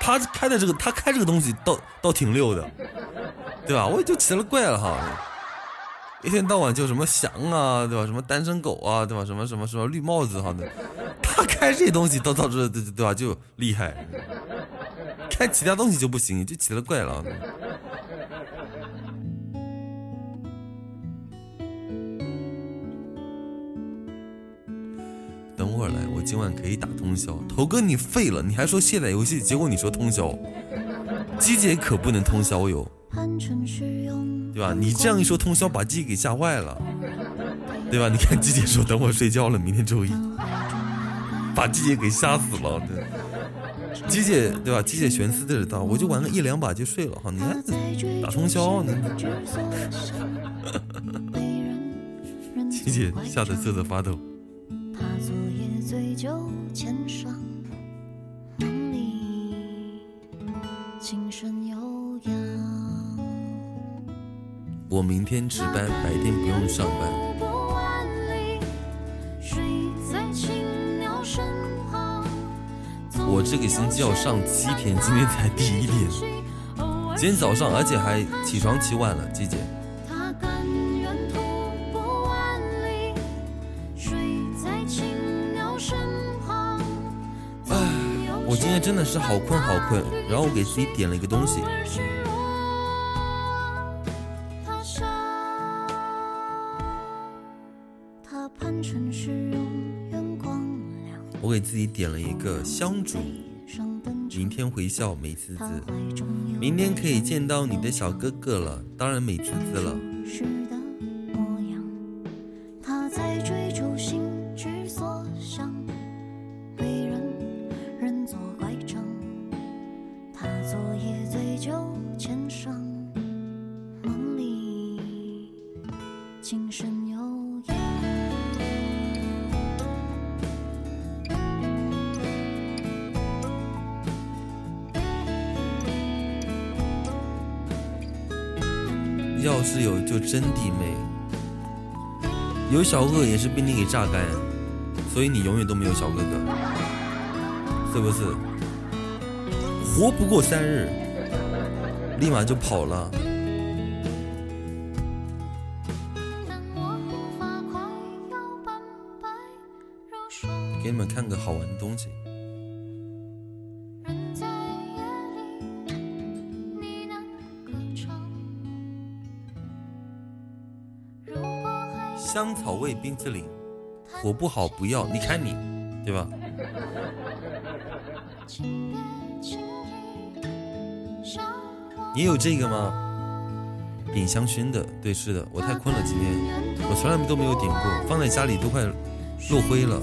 他开的这个，他开这个东西倒倒挺溜的，对吧？我也就奇了怪了哈，一天到晚就什么翔啊，对吧？什么单身狗啊，对吧？什么什么什么绿帽子哈的，他开这些东西倒倒这对对吧？就厉害，开其他东西就不行，就奇了怪了。等会儿来，我今晚可以打通宵。头哥，你废了，你还说卸载游戏，结果你说通宵，机姐可不能通宵哟，对吧？你这样一说通宵，把机给吓坏了，对吧？你看机姐说等会儿睡觉了，明天周一，把机姐给吓死了。机姐对吧？机姐悬丝的知道，我就玩个一两把就睡了哈。你看打通宵，呢，机姐吓得瑟瑟发抖。我明天值班，白天不用上班。我这个星期要上七天，今天才第一天。今天早上，而且还起床起晚了，季姐。我今天真的是好困好困，然后我给自己点了一个东西，我给自己点了一个香烛，明天回校美滋滋，明天可以见到你的小哥哥了，当然美滋滋了。真弟妹，有小哥哥也是被你给榨干，所以你永远都没有小哥哥，是不是？活不过三日，立马就跑了。给你们看个好玩的东西。冰淇淋，我不好不要。你看你，对吧？你有这个吗？点香薰的，对，是的。我太困了，今天我从来都没有点过，放在家里都快落灰了。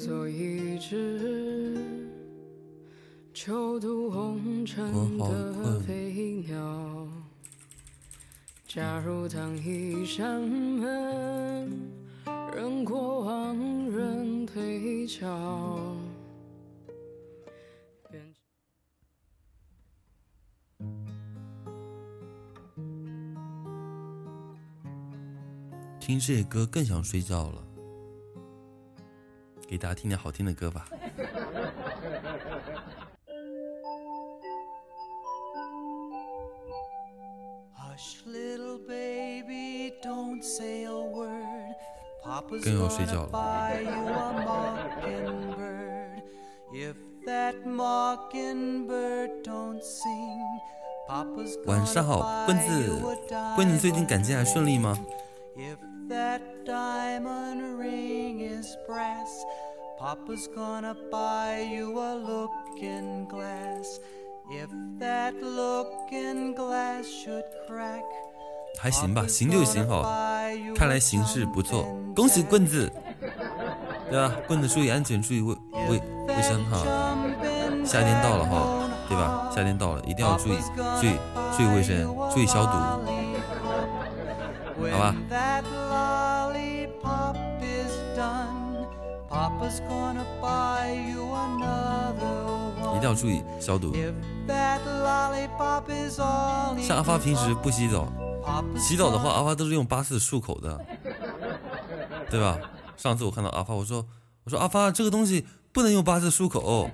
做一只囚徒红尘的飞鸟。假如当一扇门，任过往人推敲。听这些歌更想睡觉了，给大家听点好听的歌吧。Hush, little baby, don't say a word. Papa's 更要睡觉了。晚上 gonna 好，棍子棍子最近感情还顺利吗？If that diamond ring is brass, Papa's gonna buy you a looking glass. If that looking glass should crack, 还行吧，行就行好。好看来形势不错，恭喜棍子，对吧？棍子注意安全，注意卫卫卫生哈。夏天到了哈，对吧？夏天到了，一定要注意注意注意卫生，注意消毒，好吧？一定要注意消毒。像阿发平时不洗澡，洗澡的话，阿发都是用八四漱口的，对吧？上次我看到阿发，我说我说阿发这个东西不能用八四漱口，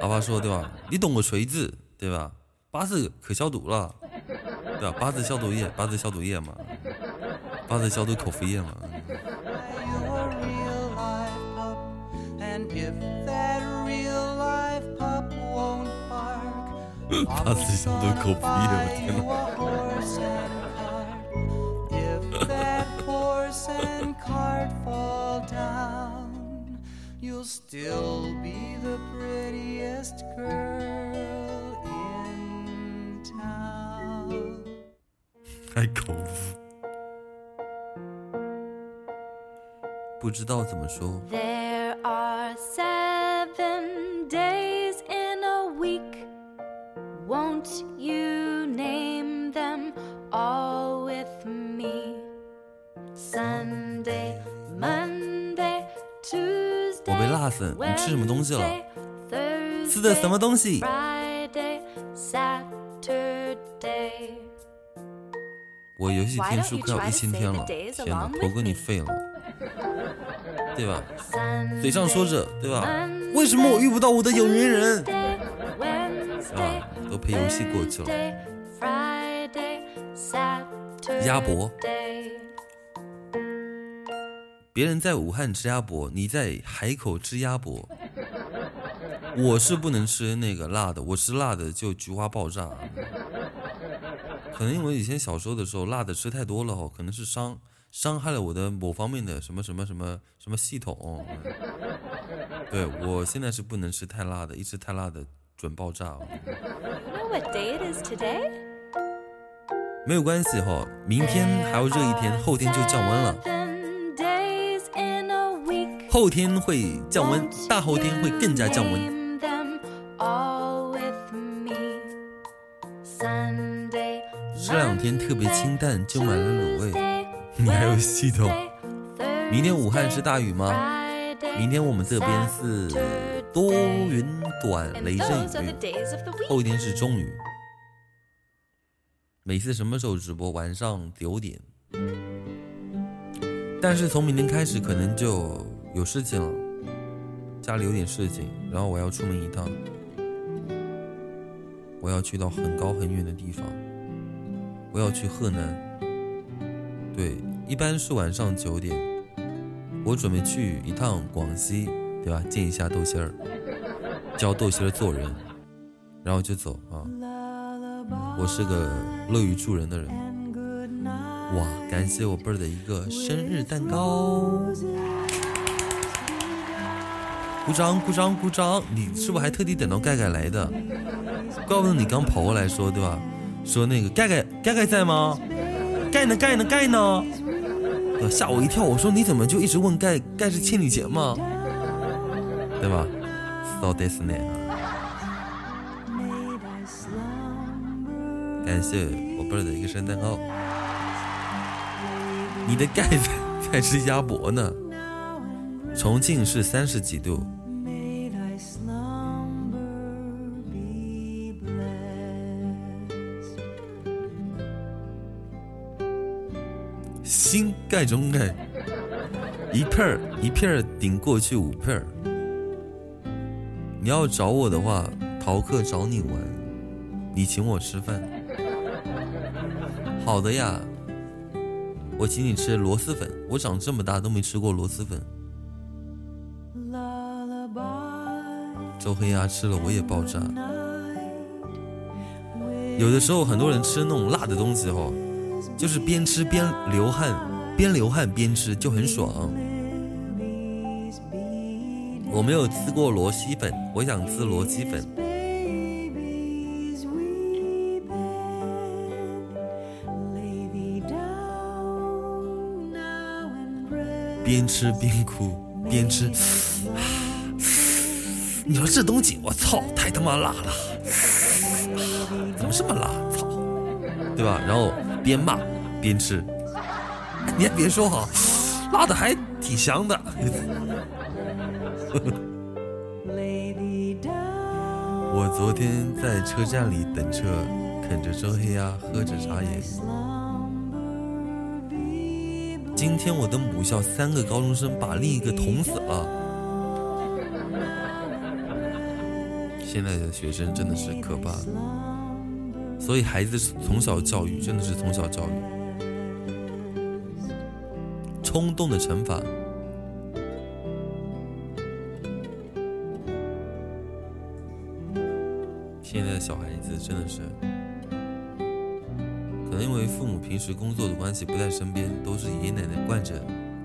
阿发说对吧？你懂个锤子对吧？八四可消毒了，对吧？八四消毒液，八四消毒液嘛，八四消毒口服液嘛。And if that real life pup won't bark, 八字消毒口服液，我天 you 哪！a horse and cart. If that horse and cart fall down, you'll still be the prettiest girl in town. 还口服，不知道怎么说。There are seven days in a week. Won't you name them all with me? Sunday, Monday, Tuesday. 我被辣死，你吃什么东西了？Thursday, 吃的什么东西？Friday, Saturday. 我游戏天数快要一千天了天哪，头哥你废了，对吧？嘴上说着，对吧？为什么我遇不到我的有缘人？啊，都陪游戏过去了。鸭脖，别人在武汉吃鸭脖，你在海口吃鸭脖。我是不能吃那个辣的，我吃辣的就菊花爆炸。可能因为以前小时候的时候辣的吃太多了哦，可能是伤伤害了我的某方面的什么什么什么什么系统。对我现在是不能吃太辣的，一吃太辣的准爆炸。You know what day it is today? 没有关系哈、明天还要热一天，后天就降温了。后天会降温，大后天会更加降温。这两天特别清淡，就买了卤味。你还有系统。明天武汉是大雨吗？明天我们这边是多云短雷阵雨.后一天是中雨。每次什么时候直播？晚上九点。但是从明天开始可能就有事情了，家里有点事情，然后我要出门一趟，我要去到很高很远的地方，我要去河南。对，一般是晚上九点，我准备去一趟广西，对吧？见一下豆馅儿，教豆馅儿做人，然后就走啊。我是个乐于助人的人。哇，感谢我贝儿的一个生日蛋糕！鼓掌，鼓掌，鼓掌！你是不是还特地等到盖盖来的？怪不得你刚跑过来说，对吧？说那个盖盖，盖盖在吗？盖呢，盖呢，盖呢？吓我一跳，我说你怎么就一直问盖盖是欠你钱吗？对吧？So this n a 感谢宝贝儿的一个圣诞号，你的盖在 在吃鸭脖呢。重庆是三十几度。盖中盖，一片儿一片儿顶过去五片儿。你要找我的话，逃课找你玩，你请我吃饭。好的呀，我请你吃螺蛳粉。我长这么大都没吃过螺蛳粉。周黑鸭吃了我也爆炸。有的时候很多人吃那种辣的东西哦。就是边吃边流汗，边流汗边吃就很爽。我没有吃过螺蛳粉，我想吃螺蛳粉。边吃边哭，边吃。你说这东西，我操，太他妈辣了！怎么这么辣？操，对吧？然后。边骂边吃，你还别说哈，辣的还挺香的。我昨天在车站里等车，啃着周黑鸭，喝着茶叶。今天我的母校三个高中生把另一个捅死了。现在的学生真的是可怕。所以孩子从小教育真的是从小教育，冲动的惩罚。现在的小孩子真的是，可能因为父母平时工作的关系不在身边，都是爷爷奶奶惯着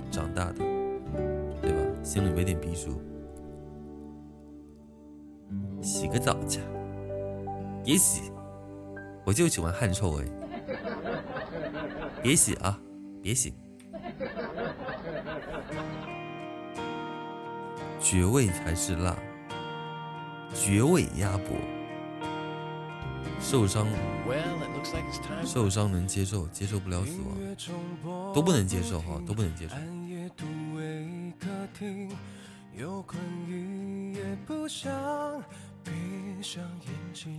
长大的，对吧？心里没点逼数。洗个澡去，别洗。我就喜欢汗臭味，别洗啊，别洗。绝味才是辣，绝味鸭脖。受伤，受伤能接受，接受不了死亡，都不能接受哈，都不能接受。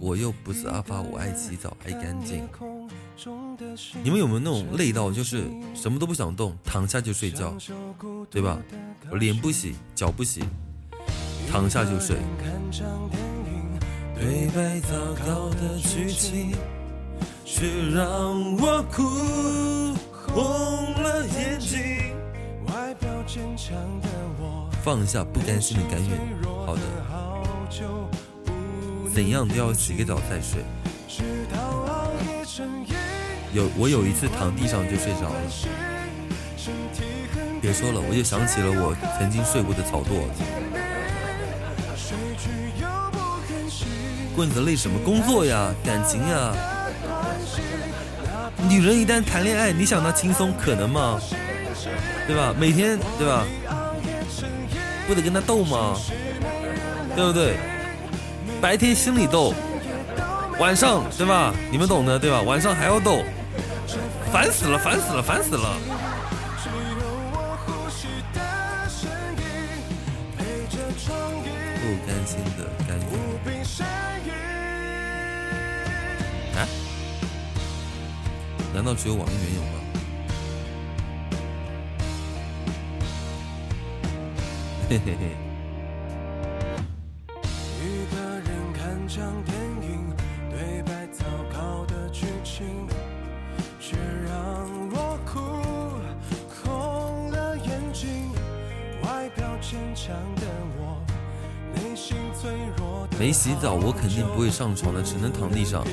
我又不是阿发，我爱洗澡，爱干净。你们有没有那种累到就是什么都不想动，躺下就睡觉，对吧？脸不洗，脚不洗，躺下就睡。对白糟糕的剧情，却让我哭红了眼睛。外表坚强的我，放下不甘心的甘愿。好的。怎样都要洗个澡再睡。有我有一次躺地上就睡着了。别说了，我就想起了我曾经睡过的草垛。棍子累什么？工作呀，感情呀。女人一旦谈恋爱，你想她轻松可能吗？对吧？每天对吧？不得跟她斗吗？对不对？白天心里斗，晚上对吧？你们懂的对吧？晚上还要斗，烦死了，烦死了，烦死了。不甘心的感觉。啊？难道只有网易云有吗？嘿嘿嘿。洗澡，我肯定不会上床的，只能躺地上。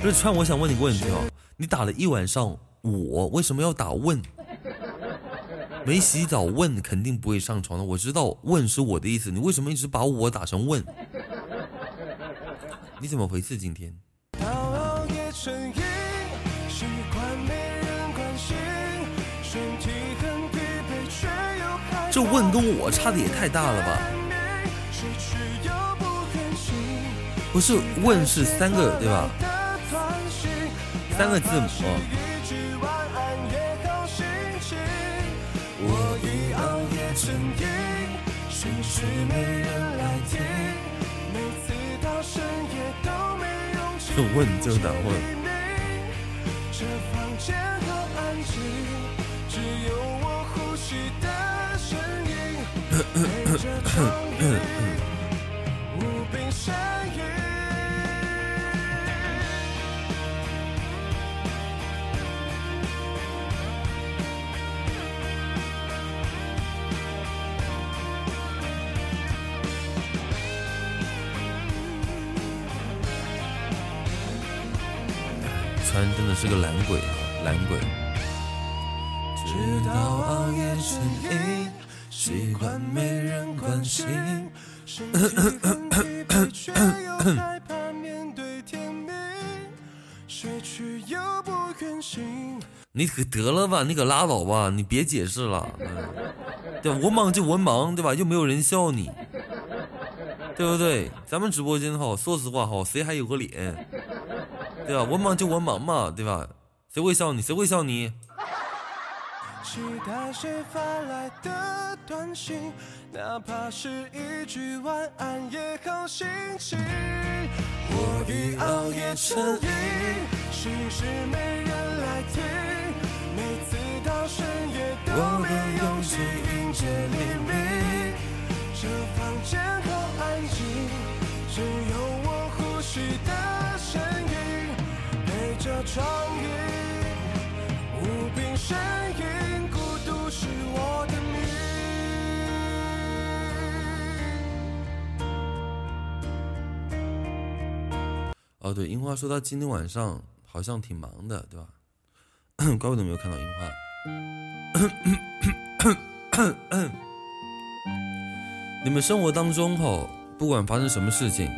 不是川，我想问你个问题哦，你打了一晚上，我为什么要打问？没洗澡问肯定不会上床的，我知道问是我的意思，你为什么一直把我打成问？你怎么回事今天？这问跟我差的也太大了吧？不是问是三个对吧？三个字母。我已熬夜成瘾，心事没人来听，每次到深夜都没勇气。这问就难问。是个懒鬼啊，懒鬼。你可得了吧，你可拉倒吧，你别解释了。对吧？文盲就文盲，对吧？又没有人笑你，对不对？咱们直播间哈，说实话哈，谁还有个脸？对吧？文盲就文盲嘛，对吧？谁会笑你？谁会笑你？期待谁发来的短信，哪怕是一句晚安也好心情。我已熬夜成瘾，心事没人来听，每次到深夜都没勇气迎接黎明。这房间好安静，只有我呼吸的声音。这窗影，无病呻吟，孤独是我的命。哦，对，樱花说他今天晚上好像挺忙的，对吧？怪不得没有看到樱花。你们生活当中吼，不管发生什么事情。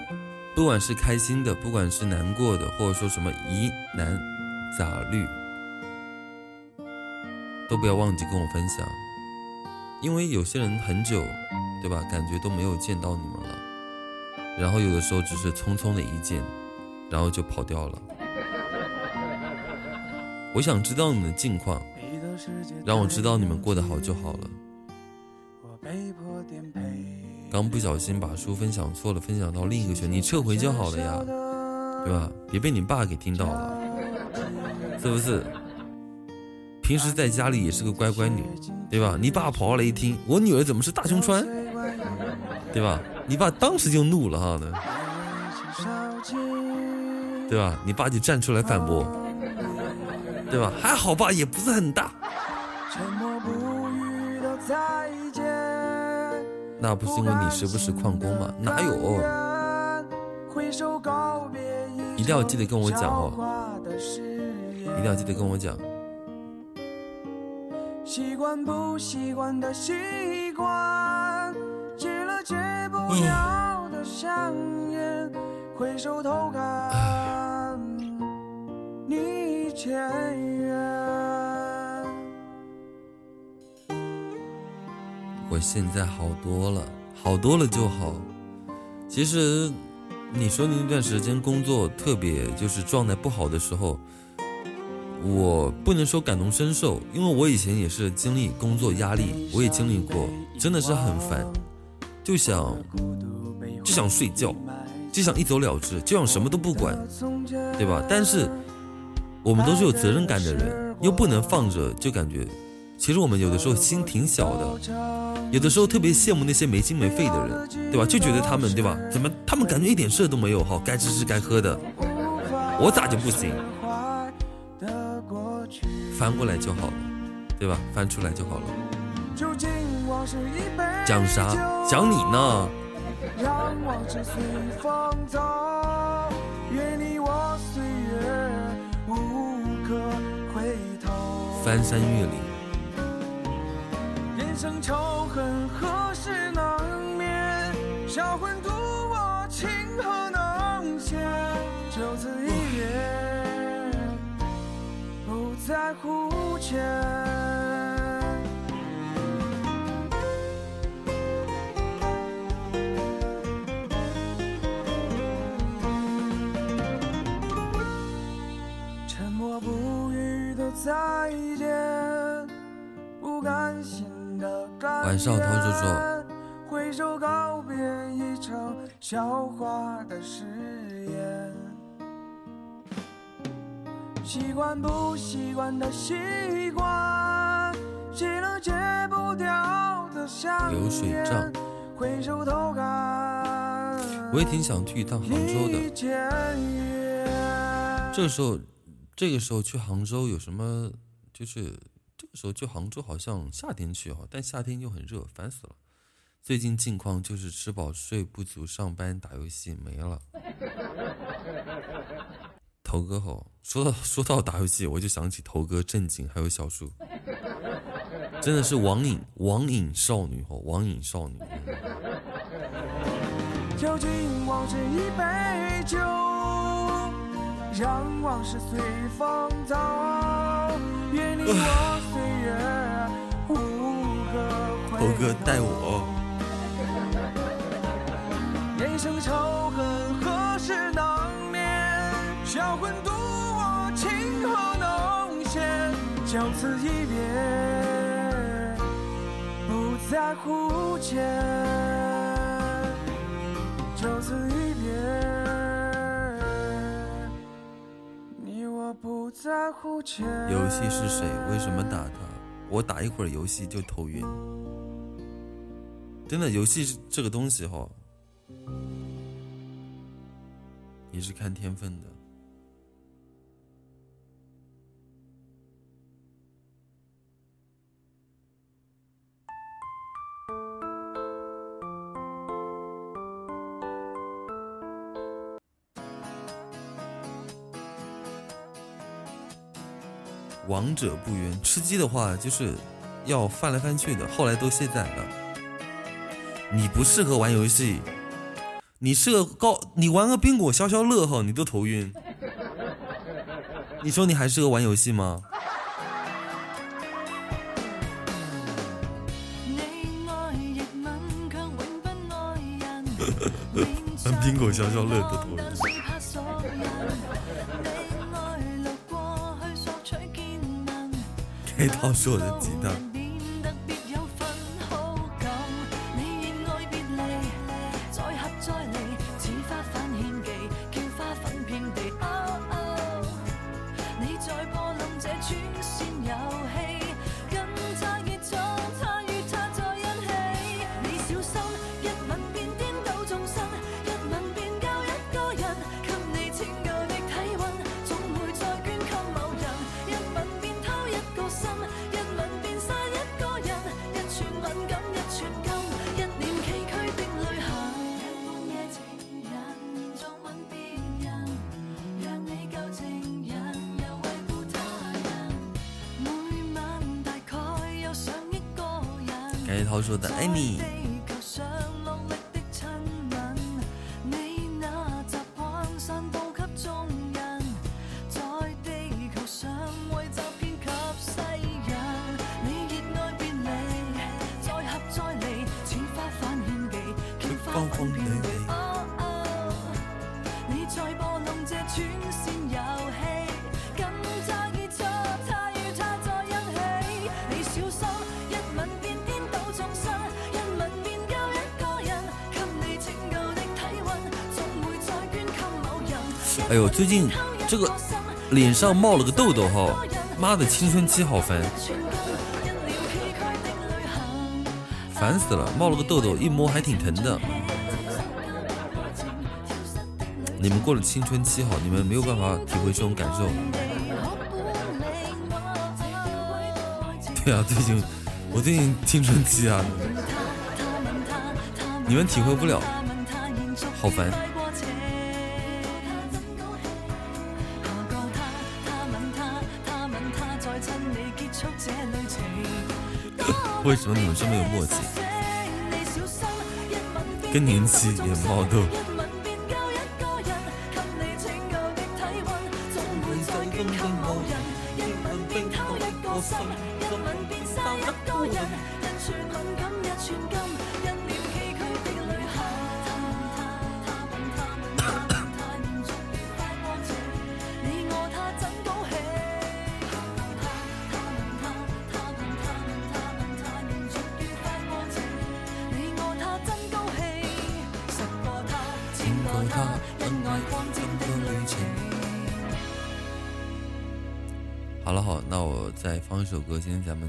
不管是开心的，不管是难过的，或者说什么疑难杂虑，都不要忘记跟我分享，因为有些人很久，对吧？感觉都没有见到你们了，然后有的时候只是匆匆的一见，然后就跑掉了。我想知道你们的近况，让我知道你们过得好就好了。我被迫颠沛刚不小心把书分享错了，分享到另一个群，你撤回就好了呀，对吧？别被你爸给听到了，是不是？平时在家里也是个乖乖女，对吧？你爸跑过来一听，我女儿怎么是大胸穿，对吧？你爸当时就怒了哈的，对吧？你爸就站出来反驳，对吧？还好吧，也不是很大。沉默不语都再见那不是因为你时不时旷工吗？哪有？一定要记得跟我讲哦！一定要记得跟我讲。习惯不习惯的习惯，戒了戒不了的香烟，回首偷看你前缘。我现在好多了，好多了就好。其实，你说你那段时间工作特别就是状态不好的时候，我不能说感同身受，因为我以前也是经历工作压力，我也经历过，真的是很烦，就想就想睡觉，就想一走了之，就想什么都不管，对吧？但是我们都是有责任感的人，又不能放着，就感觉。其实我们有的时候心挺小的，有的时候特别羡慕那些没心没肺的人，对吧？就觉得他们，对吧？怎么他们感觉一点事都没有？哈，该吃吃该喝的，我咋就不行？翻过来就好了，对吧？翻出来就好了。讲啥？讲你呢？翻山越岭。人生仇恨何时能灭？销魂独我情何能解？就此一别。不在乎前。沉默不语的再见，不甘心。晚上涛叔说，挥手告别一场笑话的誓言。习惯不习惯的习惯，谁能戒不掉的想流水账？回首偷看，我也挺想去一趟杭州的。这个时候，这个时候去杭州有什么？就是个时候去杭州好像夏天去哈，但夏天又很热，烦死了。最近近况就是吃饱睡不足，上班打游戏没了。头哥好，说到说到打游戏，我就想起头哥、正经还有小叔，真的是网瘾网瘾少女哈，网瘾少女。酒敬往事一杯酒，让往事随风走。愿你我可头哥。带我，人生仇恨何时能眠？销魂渡我情何能显？就此一别，不再互牵。就此一别，你我不再互牵。游戏是谁？为什么打他？我打一会儿游戏就头晕。真的，游戏这个东西哈，也是看天分的。王者不冤，吃鸡的话就是要翻来翻去的，后来都卸载了。你不适合玩游戏，你适合高，你玩个冰果消消乐哈，你都头晕。你说你还适合玩游戏吗？玩 冰果消消乐都头晕。开套是我的吉他。人。感謝涛說的爱你。最近这个脸上冒了个痘痘哈，妈的青春期好烦，烦死了，冒了个痘痘，一摸还挺疼的。你们过了青春期哈，你们没有办法体会这种感受。对啊，最近我最近青春期啊，你们体会不了，好烦。为什么你们这么有默契？更年期也冒痘。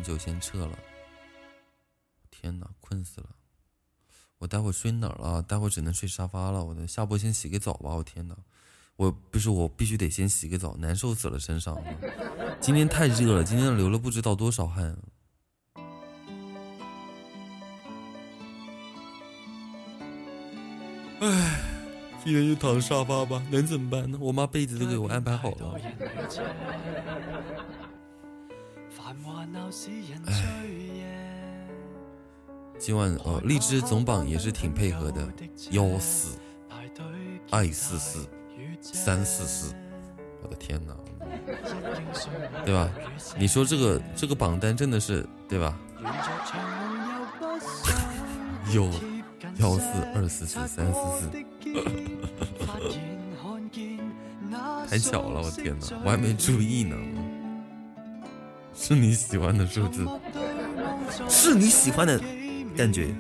就先撤了。天哪，困死了！我待会睡哪儿了？待会只能睡沙发了。我的下播先洗个澡吧。我天哪，我不是我必须得先洗个澡，难受死了身上。今天太热了，今天流了不知道多少汗。唉，今天就躺沙发吧，能怎么办呢？我妈被子都给我安排好了。今晚哦，荔枝总榜也是挺配合的，幺四爱四四三四四，我的天哪，对吧？你说这个这个榜单真的是对吧？有幺四二四四三四四，太巧了，我天哪，我还没注意呢。是你喜欢的数字，是你喜欢的。感觉。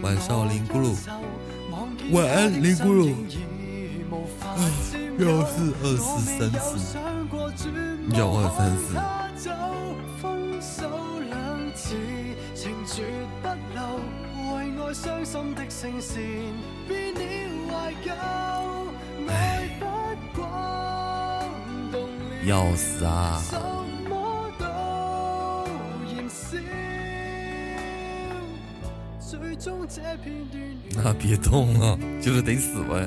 晚上林咕噜，晚安林咕噜。幺四二四三四，幺二三四。要死啊！那别动啊，就是得死吧呀！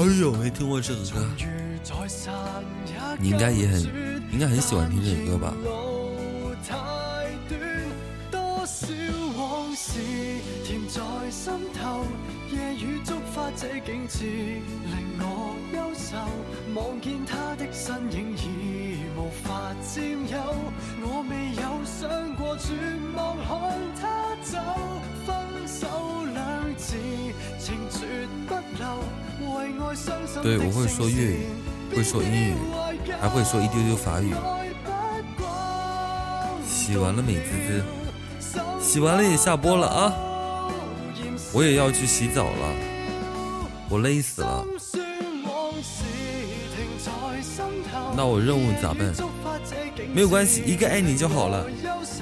哎呦没听过这首歌，你应该也很，应该很喜欢听这首歌吧？心头夜雨触发这景致令我忧愁，望见他的身影已无法占有，我未有想过绝望看他走，分手。对，我会说粤语，会说英语，还会说一丢丢法语。洗完了美滋滋，洗完了也下播了啊，我也要去洗澡了。我累死了，那我任务咋办？没有关系，一个爱你就好了。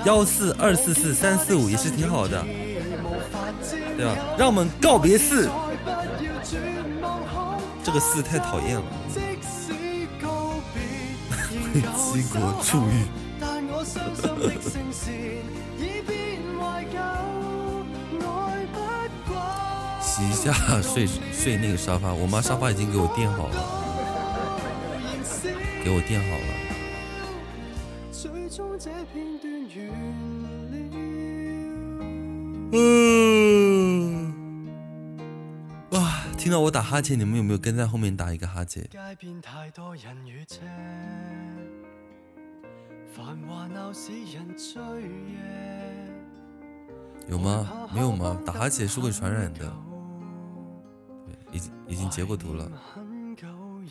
幺四二四四三四五也是挺好的，对吧？让我们告别四，这个四太讨厌了。为七国出狱。洗一下，睡睡那个沙发。我妈沙发已经给我垫好了，给我垫好了。嗯，哇！听到我打哈欠，你们有没有跟在后面打一个哈欠？有吗？没有吗？打哈欠是会传染的。已经已经截过图了，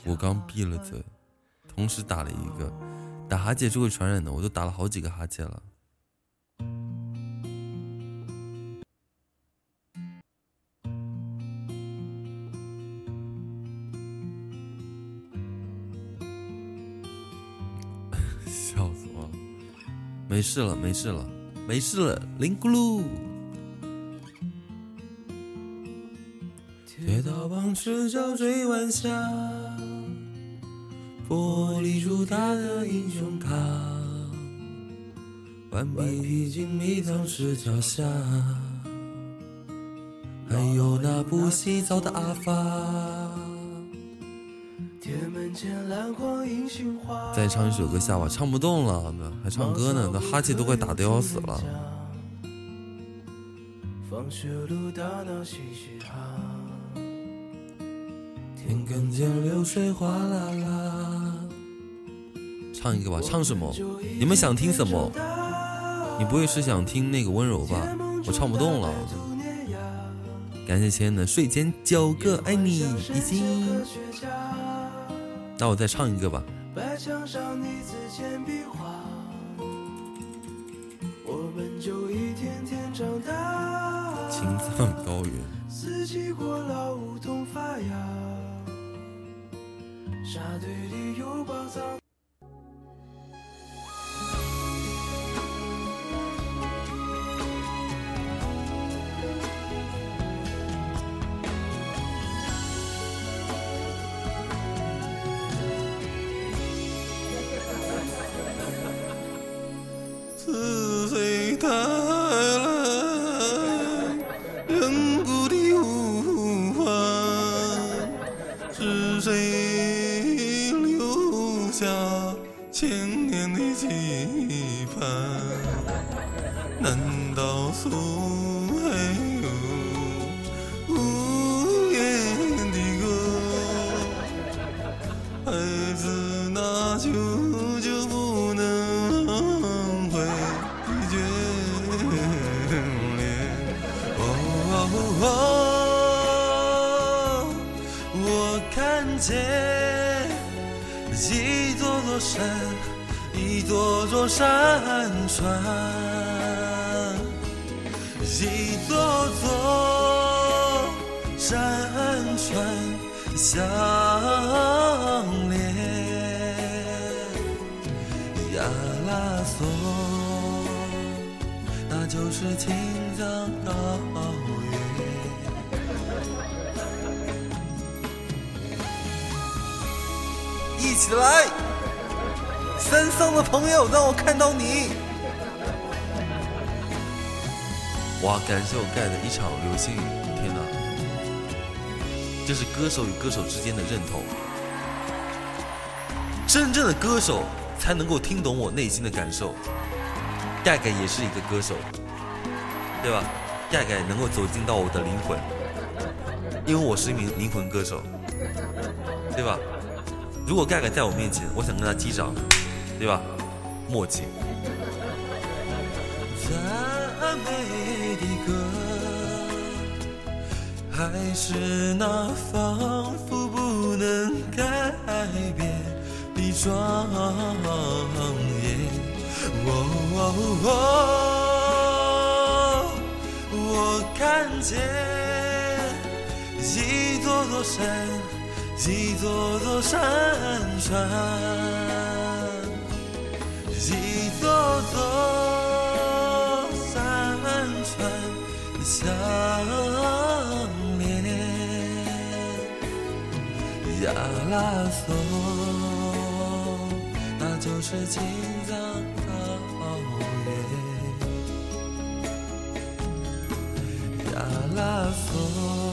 我刚闭了嘴，同时打了一个，打哈欠是会传染的，我都打了好几个哈欠了。没事了，没事了，没事了，零咕噜。铁道旁赤脚追晚霞，玻璃珠大的英雄卡，顽皮披荆迷藏石脚下。还有那不洗澡的阿发。再唱一首歌下吧，唱不动了，还唱歌呢，那哈气都快打的要死了。放学路打闹嘻嘻哈，田埂间流水哗啦啦。唱一个吧，唱什么？你们想听什么？你不会是想听那个温柔吧？我唱不动了。感谢亲爱的睡前九个爱你一心。那我再唱一个吧。白墙上你字简笔画，我们就一天天长大。青藏高原。四季过老，梧桐发芽，沙堆里有宝藏。座山川，一座座山川相连。亚拉索，那就是青藏高原。一起来，山上的朋友，让我看到你。哇！感谢我盖的一场流星雨，天哪！这是歌手与歌手之间的认同。真正的歌手才能够听懂我内心的感受。盖盖也是一个歌手，对吧？盖盖能够走进到我的灵魂，因为我是一名灵魂歌手，对吧？如果盖盖在我面前，我想跟他击掌，对吧？默契。赞美的歌，还是那仿佛不能改变的庄严。哦哦哦，我看见一座座山，一座座山川，一座座山川相连。亚拉索，那就是青藏高原。亚拉索。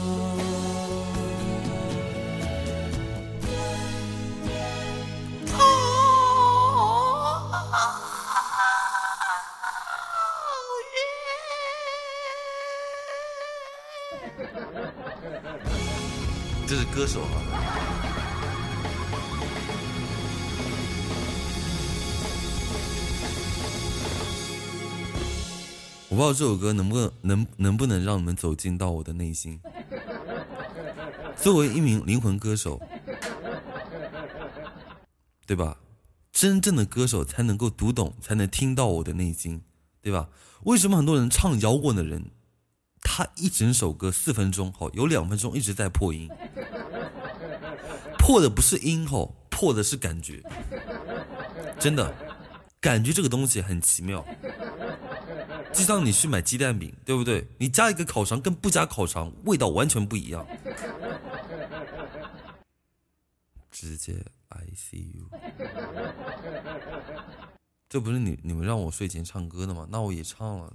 这是歌手啊。我不知道这首歌能不能能能不能让你们走进到我的内心。作为一名灵魂歌手，对吧？真正的歌手才能够读懂，才能听到我的内心，对吧？为什么很多人唱摇滚的人，他一整首歌四分钟，好有两分钟一直在破音，破的不是音吼，破的是感觉。真的，感觉这个东西很奇妙。就像你去买鸡蛋饼，对不对？你加一个烤肠跟不加烤肠，味道完全不一样。直接 I see you，这不是你你们让我睡前唱歌的吗？那我也唱了，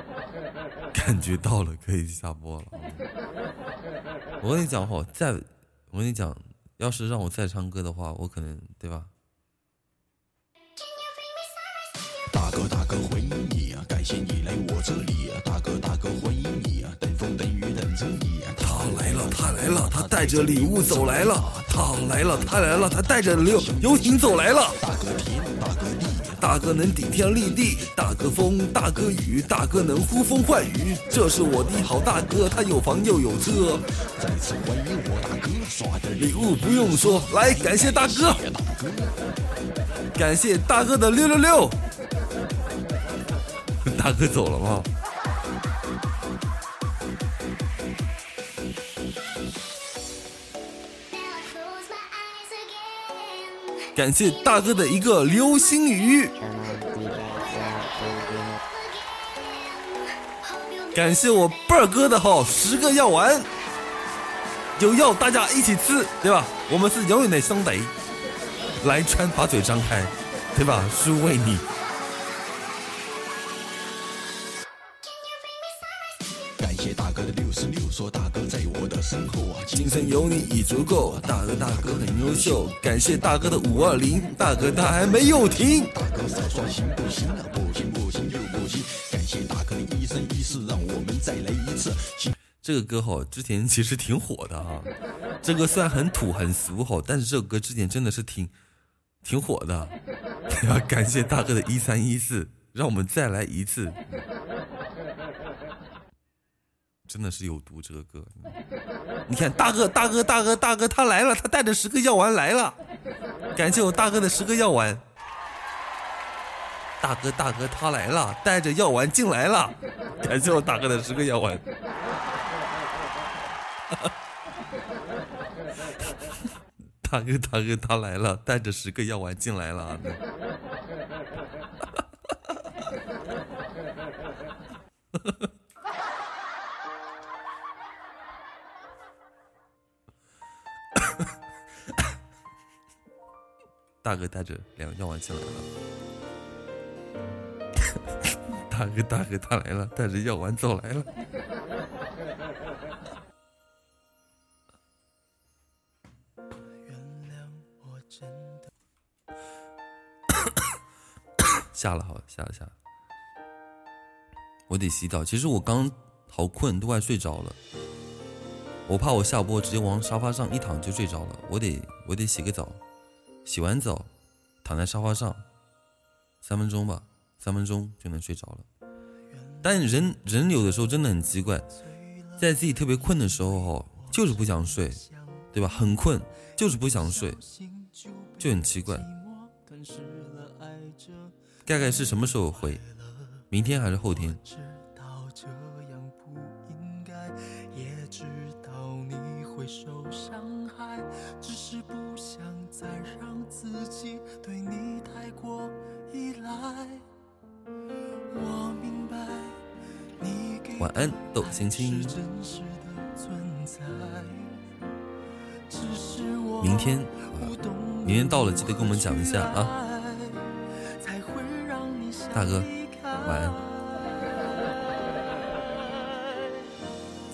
感觉到了，可以下播了。我跟你讲哈，再我跟你讲，要是让我再唱歌的话，我可能对吧？大哥大哥欢迎你啊，感谢你来我这里啊，大来了，他，带着礼物走来了。他来了，他来了，他带着游游艇走来了。大哥天，大哥地，大哥能顶天立地，大哥风，大哥雨，大哥能呼风唤雨。这是我的好大哥，他有房又有车。再次欢迎我大哥，刷的礼物不用说，来感谢大哥，感谢大哥的六六六。大哥走了吗？感谢大哥的一个流星雨，感谢我贝儿哥的哈十个药丸，有药大家一起吃，对吧？我们是永远的兄弟。来川把嘴张开，对吧？是为你。感谢大哥的六十六，说大，身后啊今生有你已足够，大哥大哥很优秀，感谢大哥的五二零，大哥他还没有停。大哥少说行不行啊？不行不行就不行。感谢大哥的一生一世，让我们再来一次。这个歌哈，之前其实挺火的啊。这个虽然很土很俗哈，但是这首歌之前真的是挺挺火的。要 感谢大哥的一三一四，让我们再来一次。真的是有毒这个歌，你看大哥大哥大哥大哥他来了，他带着十个药丸来了，感谢我大哥的十个药丸。大哥大哥他来了，带着药丸进来了，感谢我大哥的十个药丸。大哥大哥他来了，带着十个药丸进来了。大哥带着两个药丸进来了。大哥大哥他来了，带着药丸走来了。下了，好下了下了。我得洗澡。其实我刚好困，都快睡着了。我怕我下播直接往沙发上一躺就睡着了。我得我得洗个澡。洗完澡，躺在沙发上，三分钟吧，三分钟就能睡着了。但人人有的时候真的很奇怪，在自己特别困的时候，就是不想睡，对吧？很困，就是不想睡，就很奇怪。大概是什么时候回？明天还是后天？安，豆青青。明天，明天到了记得跟我们讲一下啊。大哥，晚安。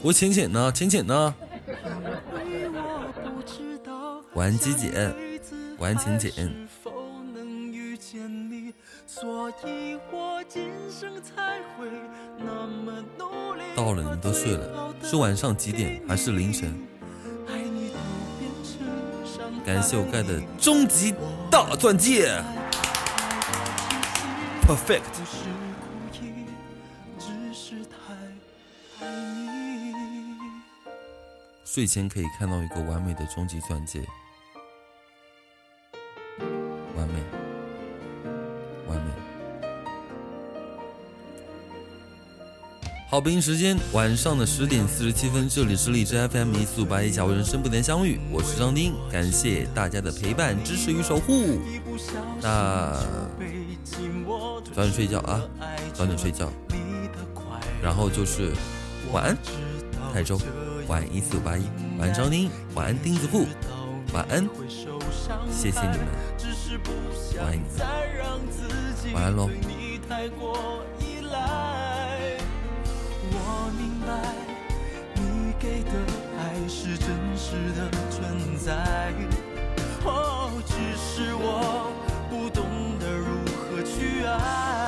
我浅浅呢？浅浅呢？晚安，鸡姐。晚安，浅浅。到了，你们都睡了，是晚上几点还是凌晨？感谢我盖的终极大钻戒，perfect。睡前可以看到一个完美的终极钻戒。好，北京时间晚上的十点四十七分，这里是荔枝 FM 一四五八一，小人生不能相遇，我是张丁，感谢大家的陪伴、支持与守护。那早点睡觉啊，早点睡觉。然后就是晚安，泰州，晚安一四五八一，晚安张丁，晚安钉子户，晚安，谢谢你们，晚安你，晚安喽。你给的爱是真实的存在，哦，只是我不懂得如何去爱。